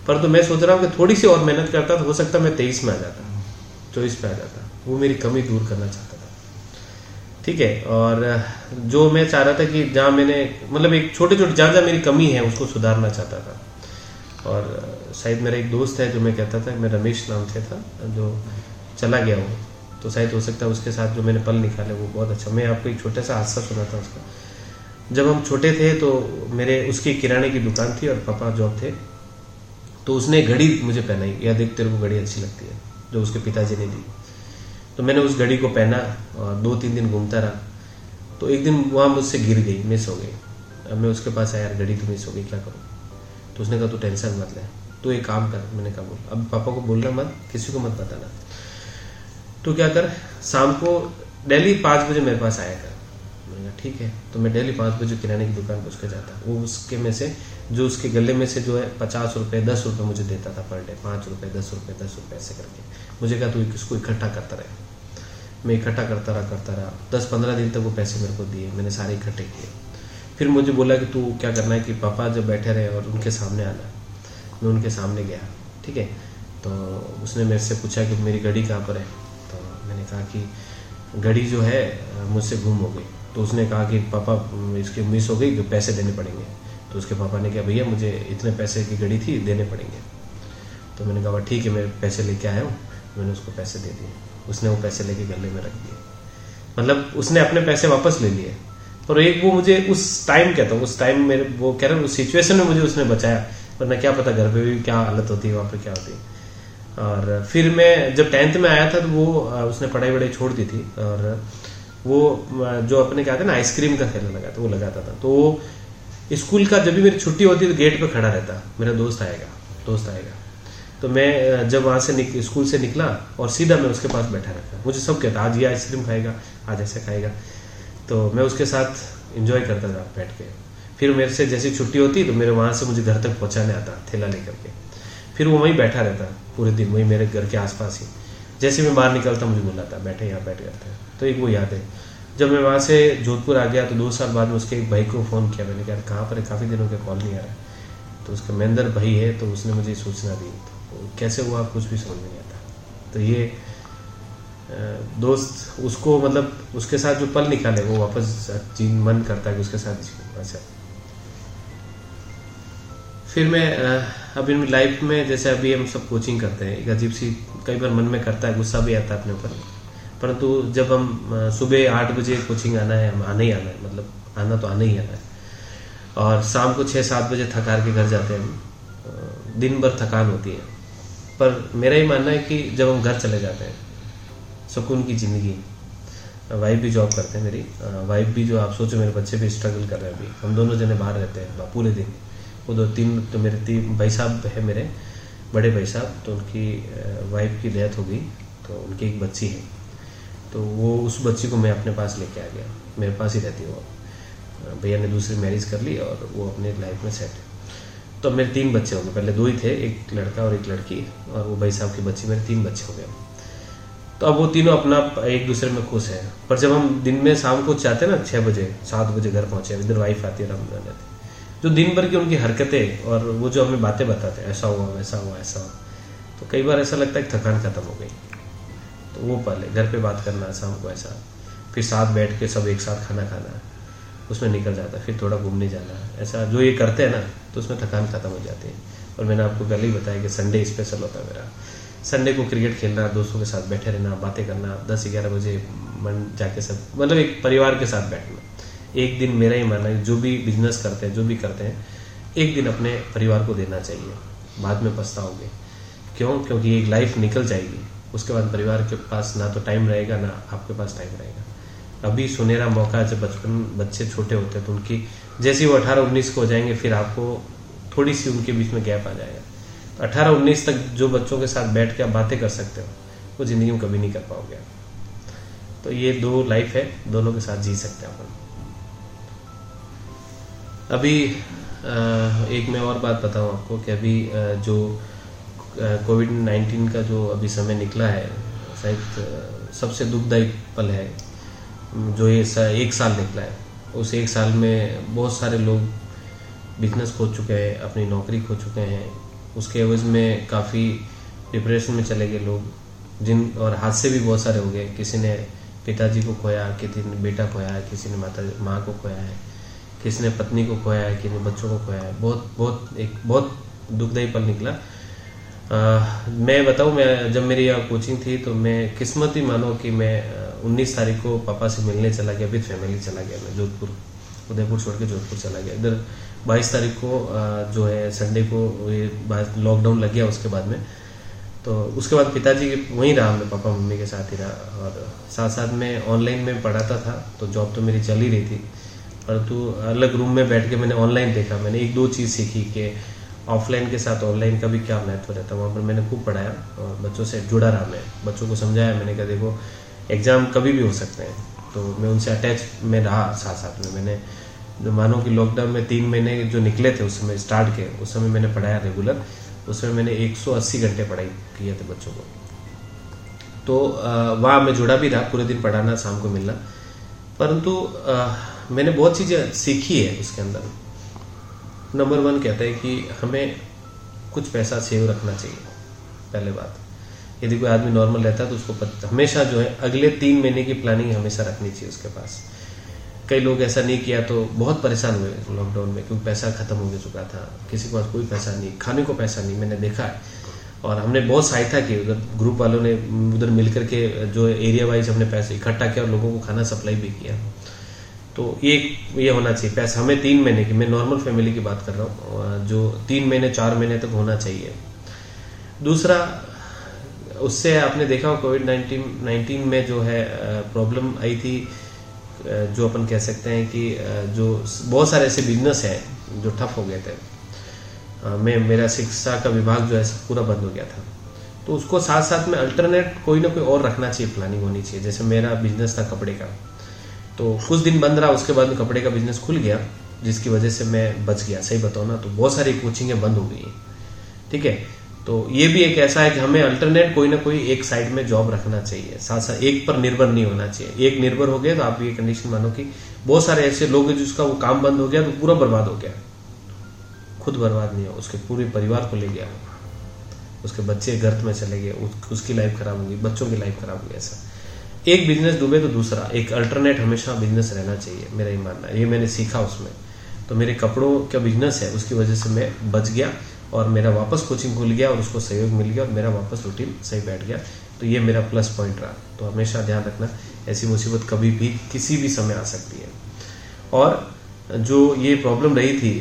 [SPEAKER 2] परंतु मैं सोच रहा हूँ कि थोड़ी सी और मेहनत करता तो हो सकता मैं तेईस में आ जाता, चौबीस में आ जाता। वो मेरी कमी दूर करना चाहता था। ठीक है, और जो मैं चाह रहा था कि जहाँ मैंने मतलब एक छोटे छोटे जहाँ जहाँ मेरी कमी है, उसको सुधारना चाहता था। और शायद मेरा एक दोस्त है जो मैं कहता था, मैं रमेश नाम से था, जो चला गया वो। तो शायद हो सकता है उसके साथ जो मैंने पल निकाले, वो बहुत अच्छा। मैं आपको एक छोटा सा हादसा सुना था उसका। जब हम छोटे थे तो मेरे उसकी किराने की दुकान थी और पापा जॉब थे। तो उसने घड़ी मुझे पहनाई। या देख तेरे को घड़ी अच्छी लगती है, जो उसके पिताजी ने दी। तो मैंने उस घड़ी को पहना और दो तीन दिन घूमता रहा। तो एक दिन वहाँ मुझसे गिर गई, मिस हो गई। अब मैं उसके पास आया, यार, घड़ी तो मिस हो गई क्या करूँ? तो उसने कहा, तू टेंशन मत ले। तो एक काम कर, मैंने कहा, बोल, अब पापा को बोलना मत, किसी को मत बताना। तो क्या कर, शाम को डेली पाँच बजे मेरे पास आया कर। मैंने कहा, ठीक है। तो मैं डेली पाँच बजे किराने की दुकान पर उसके जाता। वो उसके में से, जो उसके गले में से जो है पचास रुपए, दस रुपए मुझे देता था पर डे। पाँच रुपए, दस रुपए दस रुपए, ऐसे करके। मुझे कहा, तू इसको इकट्ठा करता रहे। मैं इकट्ठा करता रहा करता रहा। दस पंद्रह दिन तक वो पैसे मेरे को दिए, मैंने सारे इकट्ठे किए। फिर मुझे बोला कि तू क्या करना है कि पापा जब बैठे रहे और उनके सामने आना। मैं उनके सामने गया, ठीक है? तो उसने मेरे से पूछा कि मेरी घड़ी कहाँ पर है? तो मैंने कहा कि घड़ी जो है, मुझसे गुम हो गई। तो उसने कहा कि पापा, इसकी मिस हो गई, पैसे देने पड़ेंगे। तो उसके पापा ने कहा, भैया, मुझे इतने पैसे की घड़ी थी, देने पड़ेंगे। तो मैंने कहा ठीक है, मैं पैसे लेके आया हूँ। मैंने उसको पैसे दे दिए। उसने वो पैसे लेके गले में रख दिए। मतलब उसने अपने पैसे वापस ले लिए। और एक वो मुझे उस टाइम कहता हूँ, उस टाइम मेरे, वो कह रहे हैं, उस सिचुएशन में मुझे उसने बचाया। वरना क्या पता घर पे भी क्या हालत होती है, वहाँ पे क्या होती है। और फिर मैं जब टेंथ में आया था तो वो उसने पढ़ाई वढ़ाई छोड़ दी थी और वो जो अपने था ना, आइसक्रीम का खेलने लगा था, वो लगाता था। तो वो स्कूल का जब भी मेरी छुट्टी होती तो गेट पे खड़ा रहता, मेरा दोस्त आएगा दोस्त आएगा। तो मैं जब वहाँ से स्कूल से निकला और सीधा मैं उसके पास बैठा रहता, मुझे सब कहता, आज ये आइसक्रीम खाएगा, आज ऐसा खाएगा। तो मैं उसके साथ इंजॉय करता था बैठ के। फिर मेरे से जैसी छुट्टी होती तो मेरे वहाँ से मुझे घर तक पहुँचाने आता थैला लेकर के। फिर वो वहीं बैठा रहता, पूरे दिन वही मेरे घर के आसपास ही। जैसे मैं बाहर निकलता, मुझे बुलाता बैठे यहाँ, बैठ गया तो एक वो याद है, जब मैं वहाँ से जोधपुर आ गया तो दो साल बाद में उसके एक भाई को फ़ोन किया। मैंने कहा कहाँ पर है? काफ़ी दिनों के कॉल नहीं आ रहा तो उसका महेंद्र भाई है। तो उसने मुझे सूचना दी। तो कैसे हुआ? कुछ भी समझ नहीं आता। तो ये दोस्त उसको मतलब उसके साथ जो पल निकाले, वो वापस मन करता है कि उसके साथ अच्छा। फिर मैं अभी लाइफ में जैसे अभी हम सब कोचिंग करते हैं, एक अजीब सी कई बार मन में करता है, गुस्सा भी आता है अपने ऊपर। परंतु जब हम सुबह आठ बजे कोचिंग आना है, हम आना ही आना है मतलब आना तो आना ही आना है। और शाम को छः सात बजे थकार के घर जाते हैं हम दिन भर थकान होती है। पर मेरा ही मानना है कि जब हम घर चले जाते हैं, सुकून की ज़िंदगी वाइफ भी जॉब करते हैं मेरी वाइफ भी जो आप सोचो मेरे बच्चे भी स्ट्रगल कर रहे हैं अभी, हम दोनों जने बाहर रहते हैं, पूरे दिन। वो दो तीन तो मेरे तीन भाई साहब है मेरे, बड़े भाई साहब तो उनकी वाइफ की डेथ हो गई तो उनकी एक बच्ची है। तो वो उस बच्ची को मैं अपने पास लेके आ गया, मेरे पास ही रहती वो। भैया ने दूसरी मैरिज कर ली और वो अपने लाइफ में सेट तो मेरे तीन बच्चे हो गए, पहले दो ही थे, एक लड़का और एक लड़की, और वो भाई साहब की बच्ची मेरे तीन बच्चे हो गए। तो अब वो तीनों अपना, एक दूसरे में खुश है। पर जब हम दिन में शाम को चाहते हैं ना छः बजे, सात बजे घर पहुँचे, इधर वाइफ आती है रमज़ान आती जो दिन भर की उनकी हरकतें और वो जो हमें बातें बताते हैं, ऐसा हुआ, वैसा हुआ, ऐसा हुआ। तो कई बार ऐसा लगता है कि थकान खत्म हो गई। तो वो पहले, घर पे बात करना, ऐसा हमको ऐसा। फिर साथ बैठ के सब एक साथ खाना खाना, उसमें निकल जाता है फिर थोड़ा घूमने जाना। ऐसा जो ये करते हैं ना तो उसमें थकान खत्म हो जाती है। और मैंने आपको पहले ही बताया कि संडे स्पेशल होता है मेरा। संडे को क्रिकेट खेलना दोस्तों के साथ बैठे रहना, बातें करना, दस ग्यारह बजे मन जाके सब मतलब एक परिवार के साथ बैठना। एक दिन मेरा ही मानना है, जो भी बिज़नेस करते हैं, जो भी करते हैं, एक दिन अपने परिवार को देना चाहिए। बाद में पछताओगे। क्यों? क्योंकि एक लाइफ निकल जाएगी। उसके बाद परिवार के पास ना तो टाइम रहेगा, ना आपके पास टाइम रहेगा। अभी सुनहरा मौका जब बचपन बच्चे छोटे होते हैं तो उनकी जैसे वो अठारह उन्नीस को हो जाएँगे, फिर आपको थोड़ी सी उनके बीच में गैप आ जाएगा। तो अठारह उन्नीस तक जो बच्चों के साथ बैठ के आप बातें कर सकते हो, वो ज़िंदगी में कभी नहीं कर पाओगे तो ये दो लाइफ है, दोनों के साथ जी सकते हैं अपन। अभी एक मैं और बात बताऊँ आपको कि अभी जो कोविड नाइन्टीन का जो अभी समय निकला है, शायद सबसे दुखदायी पल है, जो ये एक साल निकला है। उस एक साल में बहुत सारे लोग बिज़नेस खो चुके हैं, अपनी नौकरी खो चुके हैं। उसके एवज में काफ़ी डिप्रेशन में चले गए लोग, जिन, और हादसे भी बहुत सारे हो गए। किसी ने पिताजी को खोया, किसी ने बेटा खोया है किसी ने माता, माँ को खोया है। किसी ने पत्नी को खोया है किसी ने बच्चों को खोया है। बहुत बहुत एक बहुत दुखदायी पल निकला। आ, मैं बताऊँ मैं जब मेरी यहाँ कोचिंग थी तो मैं किस्मत ही मानो कि मैं उन्नीस तारीख को पापा से मिलने चला गया विद फैमिली चला गया मैं जोधपुर उदयपुर छोड़ के जोधपुर चला गया। इधर बाईस तारीख को जो है संडे को ये लॉकडाउन लग गया उसके बाद में। तो उसके बाद पिताजी वहीं रहा मैं पापा मम्मी के साथ ही रहा। और साथ साथ में ऑनलाइन में पढ़ाता था तो जॉब तो मेरी चल ही रही थी। परंतु अलग रूम में बैठ के मैंने ऑनलाइन देखा। मैंने एक दो चीज़ सीखी कि ऑफलाइन के साथ ऑनलाइन का भी क्या महत्व रहता है? वहाँ पर मैंने खूब पढ़ाया और बच्चों से जुड़ा रहा मैं। बच्चों को समझाया मैंने कहा देखो एग्ज़ाम कभी भी हो सकते हैं। तो मैं उनसे अटैच में रहा साथ साथ में। मैंने जो मानो कि लॉकडाउन में तीन महीने जो निकले थे उस समय स्टार्ट के उस समय मैंने पढ़ाया रेगुलर उसमें मैंने 180 घंटे पढ़ाई किए थे बच्चों को। तो वहाँ मैं जुड़ा भी रहा, पूरे दिन पढ़ाना, शाम को मिलना। परंतु मैंने बहुत चीज़ें सीखी है उसके अंदर। नंबर वन कहता है कि हमें कुछ पैसा सेव रखना चाहिए, पहले बात। यदि कोई आदमी नॉर्मल रहता है तो उसको हमेशा जो है, अगले तीन महीने की प्लानिंग हमेशा रखनी चाहिए उसके पास। कई लोग ऐसा नहीं किया तो बहुत परेशान हुए लॉकडाउन में, क्योंकि पैसा खत्म हो चुका था, किसी के पास कोई पैसा नहीं, खाने को पैसा नहीं, मैंने देखा है। और हमने बहुत सहायता की। उधर ग्रुप वालों ने उधर मिलकर के जो एरिया वाइज हमने पैसे इकट्ठा किया और लोगों को खाना सप्लाई भी किया। तो ये ये होना चाहिए। पैसा हमें तीन महीने की, मैं नॉर्मल फैमिली की बात कर रहा हूँ जो तीन महीने, चार महीने तक होना चाहिए। दूसरा, उससे आपने देखा कोविड नाइन्टीन नाइन्टीन में जो है प्रॉब्लम आई थी जो अपन कह सकते हैं कि जो बहुत सारे ऐसे बिज़नेस हैं जो ठप हो गए थे। मैं, मेरा शिक्षा का विभाग जो है पूरा बंद हो गया था। तो उसको साथ साथ में अल्टरनेट कोई ना कोई और रखना चाहिए प्लानिंग होनी चाहिए। जैसे मेरा बिज़नेस था कपड़े का। तो कुछ दिन बंद रहा, उसके बाद कपड़े का बिज़नेस खुल गया, जिसकी वजह से मैं बच गया। सही बताओ ना तो बहुत सारी कोचिंगें बंद हो गई ठीक है? तो ये भी एक ऐसा है कि हमें अल्टरनेट कोई ना कोई एक साइड में जॉब रखना चाहिए। साथ साथ एक पर निर्भर नहीं होना चाहिए। एक निर्भर हो गया तो आप ये कंडीशन मानो कि बहुत सारे ऐसे लोग हैं जिसका वो काम बंद हो गया तो पूरा बर्बाद हो गया। खुद बर्बाद नहीं हो उसके पूरे परिवार को ले गया हो उसके बच्चे गर्त में चले गए उसकी लाइफ खराब होगी बच्चों की लाइफ खराब होगी ऐसा। एक बिज़नेस डूबे तो दूसरा, एक अल्टरनेट हमेशा बिज़नेस रहना चाहिए, मेरा ही मानना ये मैंने सीखा उसमें। तो मेरे कपड़ों का बिज़नेस है, उसकी वजह से मैं बच गया और मेरा वापस कोचिंग खुल गया और उसको सहयोग मिल गया और मेरा वापस रूटीन सही बैठ गया। तो ये मेरा प्लस पॉइंट रहा। तो हमेशा ध्यान रखना, ऐसी मुसीबत कभी भी किसी भी समय आ सकती है। और जो ये प्रॉब्लम रही थी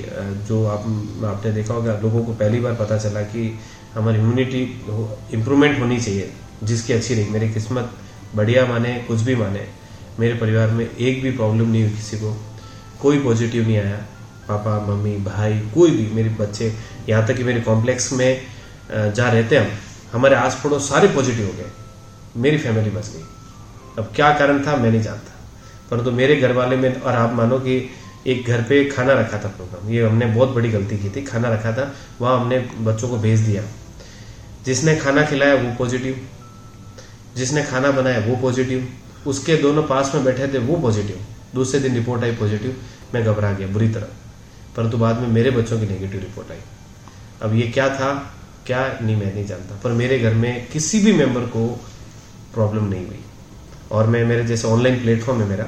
[SPEAKER 2] जो आप, आपने देखा होगा, लोगों को पहली बार पता चला कि हमारी इम्यूनिटी इम्प्रूवमेंट होनी चाहिए, जिसकी अच्छी रही मेरी किस्मत बढ़िया माने, कुछ भी माने, मेरे परिवार में एक भी प्रॉब्लम नहीं हुई किसी को। कोई पॉजिटिव नहीं आया। पापा, मम्मी, भाई, कोई भी, मेरे बच्चे, यहाँ तक कि मेरे कॉम्प्लेक्स में जहाँ रहते हम, हमारे आस पड़ोस सारे पॉजिटिव हो गए। मेरी फैमिली बच गई। अब क्या कारण था, मैं नहीं जानता। परंतु तो मेरे घर वाले में, और आप मानो कि एक घर पे खाना रखा था प्रोग्राम ये हमने बहुत बड़ी गलती की थी। खाना रखा था। वहाँ हमने बच्चों को भेज दिया। जिसने खाना खिलाया, वो पॉजिटिव जिसने खाना बनाया, वो पॉजिटिव उसके दोनों पास में बैठे थे, वो पॉजिटिव दूसरे दिन रिपोर्ट आई पॉजिटिव मैं घबरा गया, बुरी तरह। परंतु बाद में मेरे बच्चों की नेगेटिव रिपोर्ट आई। अब ये क्या था, क्या नहीं, मैं नहीं जानता। पर मेरे घर में किसी भी मेंबर को प्रॉब्लम नहीं हुई। और मैं, मेरे जैसे ऑनलाइन प्लेटफॉर्म है मेरा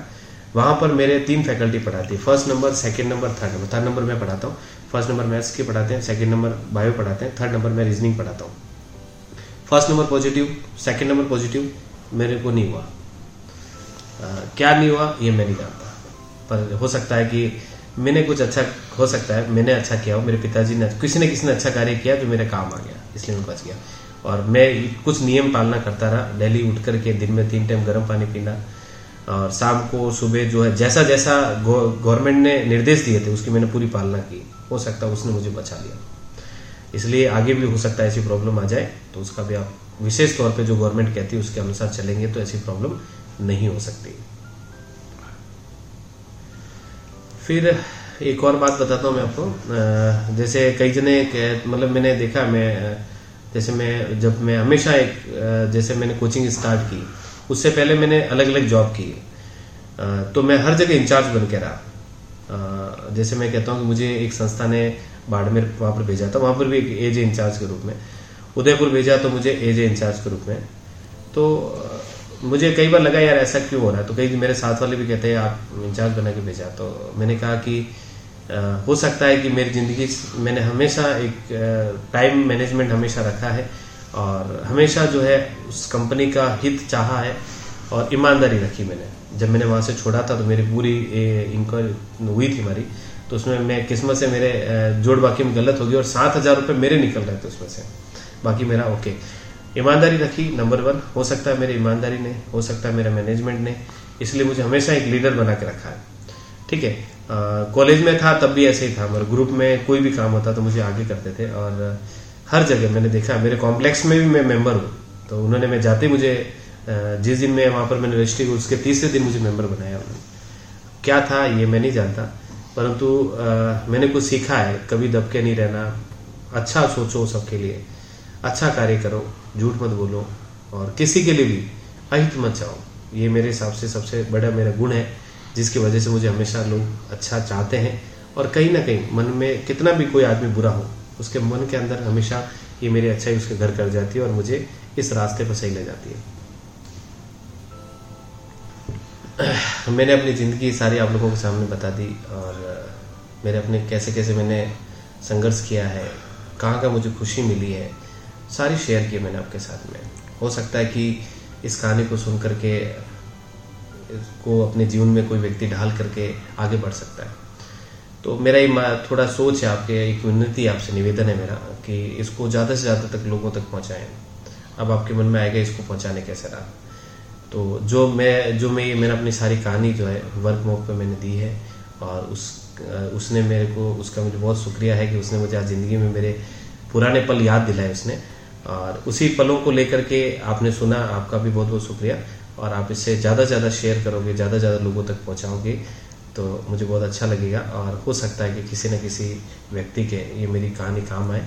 [SPEAKER 2] वहाँ पर मेरे तीन फैकल्टी पढ़ाती है। First number second number third number third number मैं पढ़ाता हूँ। फ़र्स्ट नंबर मैथ्स के पढ़ाते हैं सेकंड नंबर बायो पढ़ाते हैं थर्ड नंबर मैं रीजनिंग पढ़ाता हूँ। First number positive second number positive मेरे को नहीं हुआ। आ, क्या नहीं हुआ ये मैं नहीं जानता। पर हो सकता है कि मैंने कुछ अच्छा हो सकता है मैंने अच्छा किया हो मेरे पिताजी ने किसी ने किसी ने अच्छा कार्य किया जो मेरे काम आ गया इसलिए मैं बच गया। और मैं कुछ नियम पालना करता रहा डेली उठ करके दिन में तीन टाइम गर्म पानी पीना और शाम को सुबह जो है, जैसा जैसा गवर्नमेंट ने निर्देश दिए थे, उसकी मैंने पूरी पालना की। हो सकता है उसने मुझे बचा लिया। इसलिए आगे भी हो सकता है ऐसी प्रॉब्लम आ जाए तो उसका भी आप विशेष तौर पे जो गवर्नमेंट कहती है, उसके अनुसार चलेंगे तो ऐसी प्रॉब्लम नहीं हो सकती। फिर एक और बात बताता हूँ मैं आपको। जैसे कई जने मतलब मैंने देखा, मैं जैसे मैं, जब मैं हमेशा एक जैसे मैंने कोचिंग स्टार्ट की उससे पहले मैंने अलग अलग जॉब की तो मैं हर जगह इंचार्ज बन के रहा। जैसे मैं कहता हूँ कि मुझे एक संस्था ने बाड़मेर वहाँ पर भेजा था। वहाँ पर भी एक एज इंचार्ज के रूप में। उदयपुर भेजा तो मुझे एज इंचार्ज के रूप में। तो मुझे कई बार लगा यार ऐसा क्यों हो रहा है? तो कई मेरे साथ वाले भी कहते हैं, आप इंचार्ज बना के भेजा। तो मैंने कहा कि हो सकता है कि मेरी ज़िंदगी मैंने हमेशा एक टाइम मैनेजमेंट हमेशा रखा है। और हमेशा जो है उस कंपनी का हित चाहा है और ईमानदारी रखी मैंने। जब मैंने वहाँ से छोड़ा था तो मेरी पूरी इंक्वायरी हुई थी हमारी। तो उसमें मैं किस्मत से मेरे जोड़ बाकी में गलत हो गई और सात हज़ार रुपये मेरे निकल रहे थे उसमें से। बाकी मेरा ओके। ईमानदारी रखी नंबर वन हो सकता है मेरी ईमानदारी ने, हो सकता है मेरे मैनेजमेंट ने। इसलिए मुझे हमेशा एक लीडर बना के रखा है। ठीक है? कॉलेज में था, तब भी ऐसे ही था। मगर ग्रुप में कोई भी काम होता तो मुझे आगे करते थे। और हर जगह मैंने देखा, मेरे कॉम्प्लेक्स में भी मैं मेंबर हूँ। तो उन्होंने मैं जाते मुझे जिस दिन मैं वहाँ पर मैंने रजिस्ट्री की, उसके तीसरे दिन मुझे मेंबर बनाया उन्होंने। क्या था ये मैं नहीं जानता, परंतु मैंने कुछ सीखा है, कभी दबके नहीं रहना अच्छा सोचो सबके लिए अच्छा कार्य करो, झूठ मत बोलो, और किसी के लिए भी अहित मत चाहो ये मेरे हिसाब से सबसे बड़ा मेरा गुण है, जिसकी वजह से मुझे हमेशा लोग अच्छा चाहते हैं, और कहीं ना कहीं मन में कितना भी कोई आदमी बुरा हो उसके मन के अंदर हमेशा ये मेरी अच्छाई उसके घर कर जाती है और मुझे इस रास्ते पर सही ले जाती है। मैंने अपनी ज़िंदगी सारी आप लोगों के सामने बता दी और मेरे अपने कैसे कैसे मैंने संघर्ष किया है, कहाँ का मुझे खुशी मिली है, सारी शेयर की मैंने आपके साथ में। हो सकता है कि इस कहानी को सुन करके को अपने जीवन में कोई व्यक्ति ढाल करके आगे बढ़ सकता है। तो मेरा ये थोड़ा सोच है आपके, एक विनती आपसे, निवेदन है मेरा, कि इसको ज़्यादा से ज़्यादा तक लोगों तक पहुँचाएँ। अब आपके मन में आएगा इसको पहुँचाने कैसे रहा? तो जो मैं जो मैं मैंने अपनी सारी कहानी जो है वर्क मॉक पे मैंने दी है, और उस, उसने मेरे को, उसका मुझे बहुत शुक्रिया है कि उसने मुझे आज ज़िंदगी में मेरे पुराने पल याद दिलाए उसने। और उसी पलों को लेकर के आपने सुना, आपका भी बहुत बहुत शुक्रिया। और आप इससे ज़्यादा से ज़्यादा शेयर करोगे, ज़्यादा से ज़्यादा लोगों तक पहुँचाओगे। तो मुझे बहुत अच्छा लगेगा और हो सकता है कि किसी न किसी व्यक्ति के ये मेरी कहानी काम आए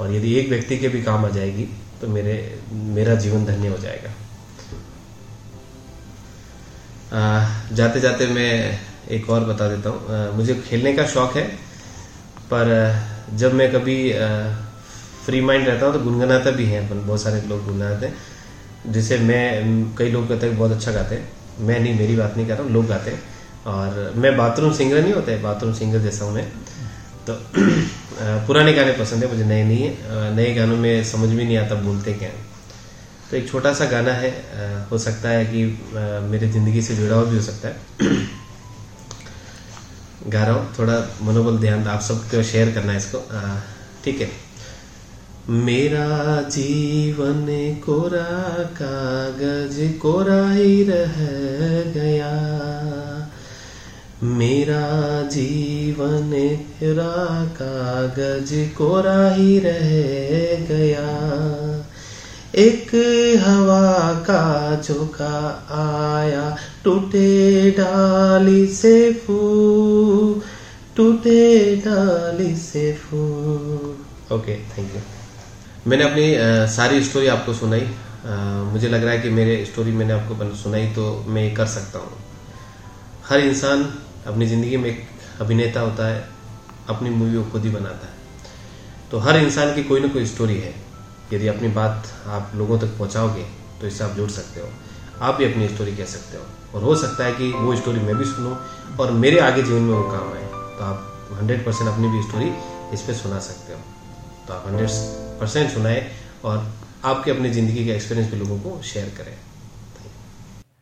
[SPEAKER 2] और यदि एक व्यक्ति के भी काम आ जाएगी तो मेरे मेरा जीवन धन्य हो जाएगा। आ, जाते जाते मैं एक और बता देता हूँ। मुझे खेलने का शौक है पर जब मैं कभी आ, फ्री माइंड रहता हूँ तो गुनगुनाता भी है अपन बहुत सारे लोग गुनगुनाते हैं। जिसे मैं कई लोग कहते हैं बहुत अच्छा गाते हैं। मैं नहीं मेरी बात नहीं कर रहा हूँ लोग गाते हैं। और मैं बाथरूम सिंगर नहीं होता है बाथरूम सिंगर जैसा हूँ मैं। तो पुराने गाने पसंद है, मुझे नए नहीं है नए गानों में समझ भी नहीं आता बोलते क्या तो एक छोटा सा गाना है हो सकता है कि मेरी ज़िंदगी से जुड़ा हुआ भी हो सकता है। गा रहा हूँ, थोड़ा मनोबल ध्यान आप सबको शेयर करना है इसको। ठीक है। मेरा जीवन कोरा कागज़ कोरा ही रह गया। मेरा जीवन तेरा कागज़ कोरा ही रह गया। एक हवा का झोंका आया टूटे डाली से फूल टूटे डाली से फूल। ओके थैंक यू मैंने अपनी आ, सारी स्टोरी आपको सुनाई। मुझे लग रहा है कि मेरे स्टोरी मैंने आपको सुनाई तो मैं कर सकता हूँ। हर इंसान अपनी ज़िंदगी में एक अभिनेता होता है, अपनी मूवी को खुद ही बनाता है। तो हर इंसान की कोई ना कोई स्टोरी है। यदि अपनी बात आप लोगों तक पहुंचाओगे तो इससे आप जुड़ सकते हो। आप भी अपनी स्टोरी कह सकते हो। और हो सकता है कि वो स्टोरी मैं भी सुनूं और मेरे आगे जीवन में वो काम आए। तो आप हंड्रेड परसेंट अपनी भी स्टोरी इस पर सुना सकते हो। तो आप हंड्रेड परसेंट सुनाए और आपके अपनी ज़िंदगी के एक्सपीरियंस भी लोगों को शेयर करें।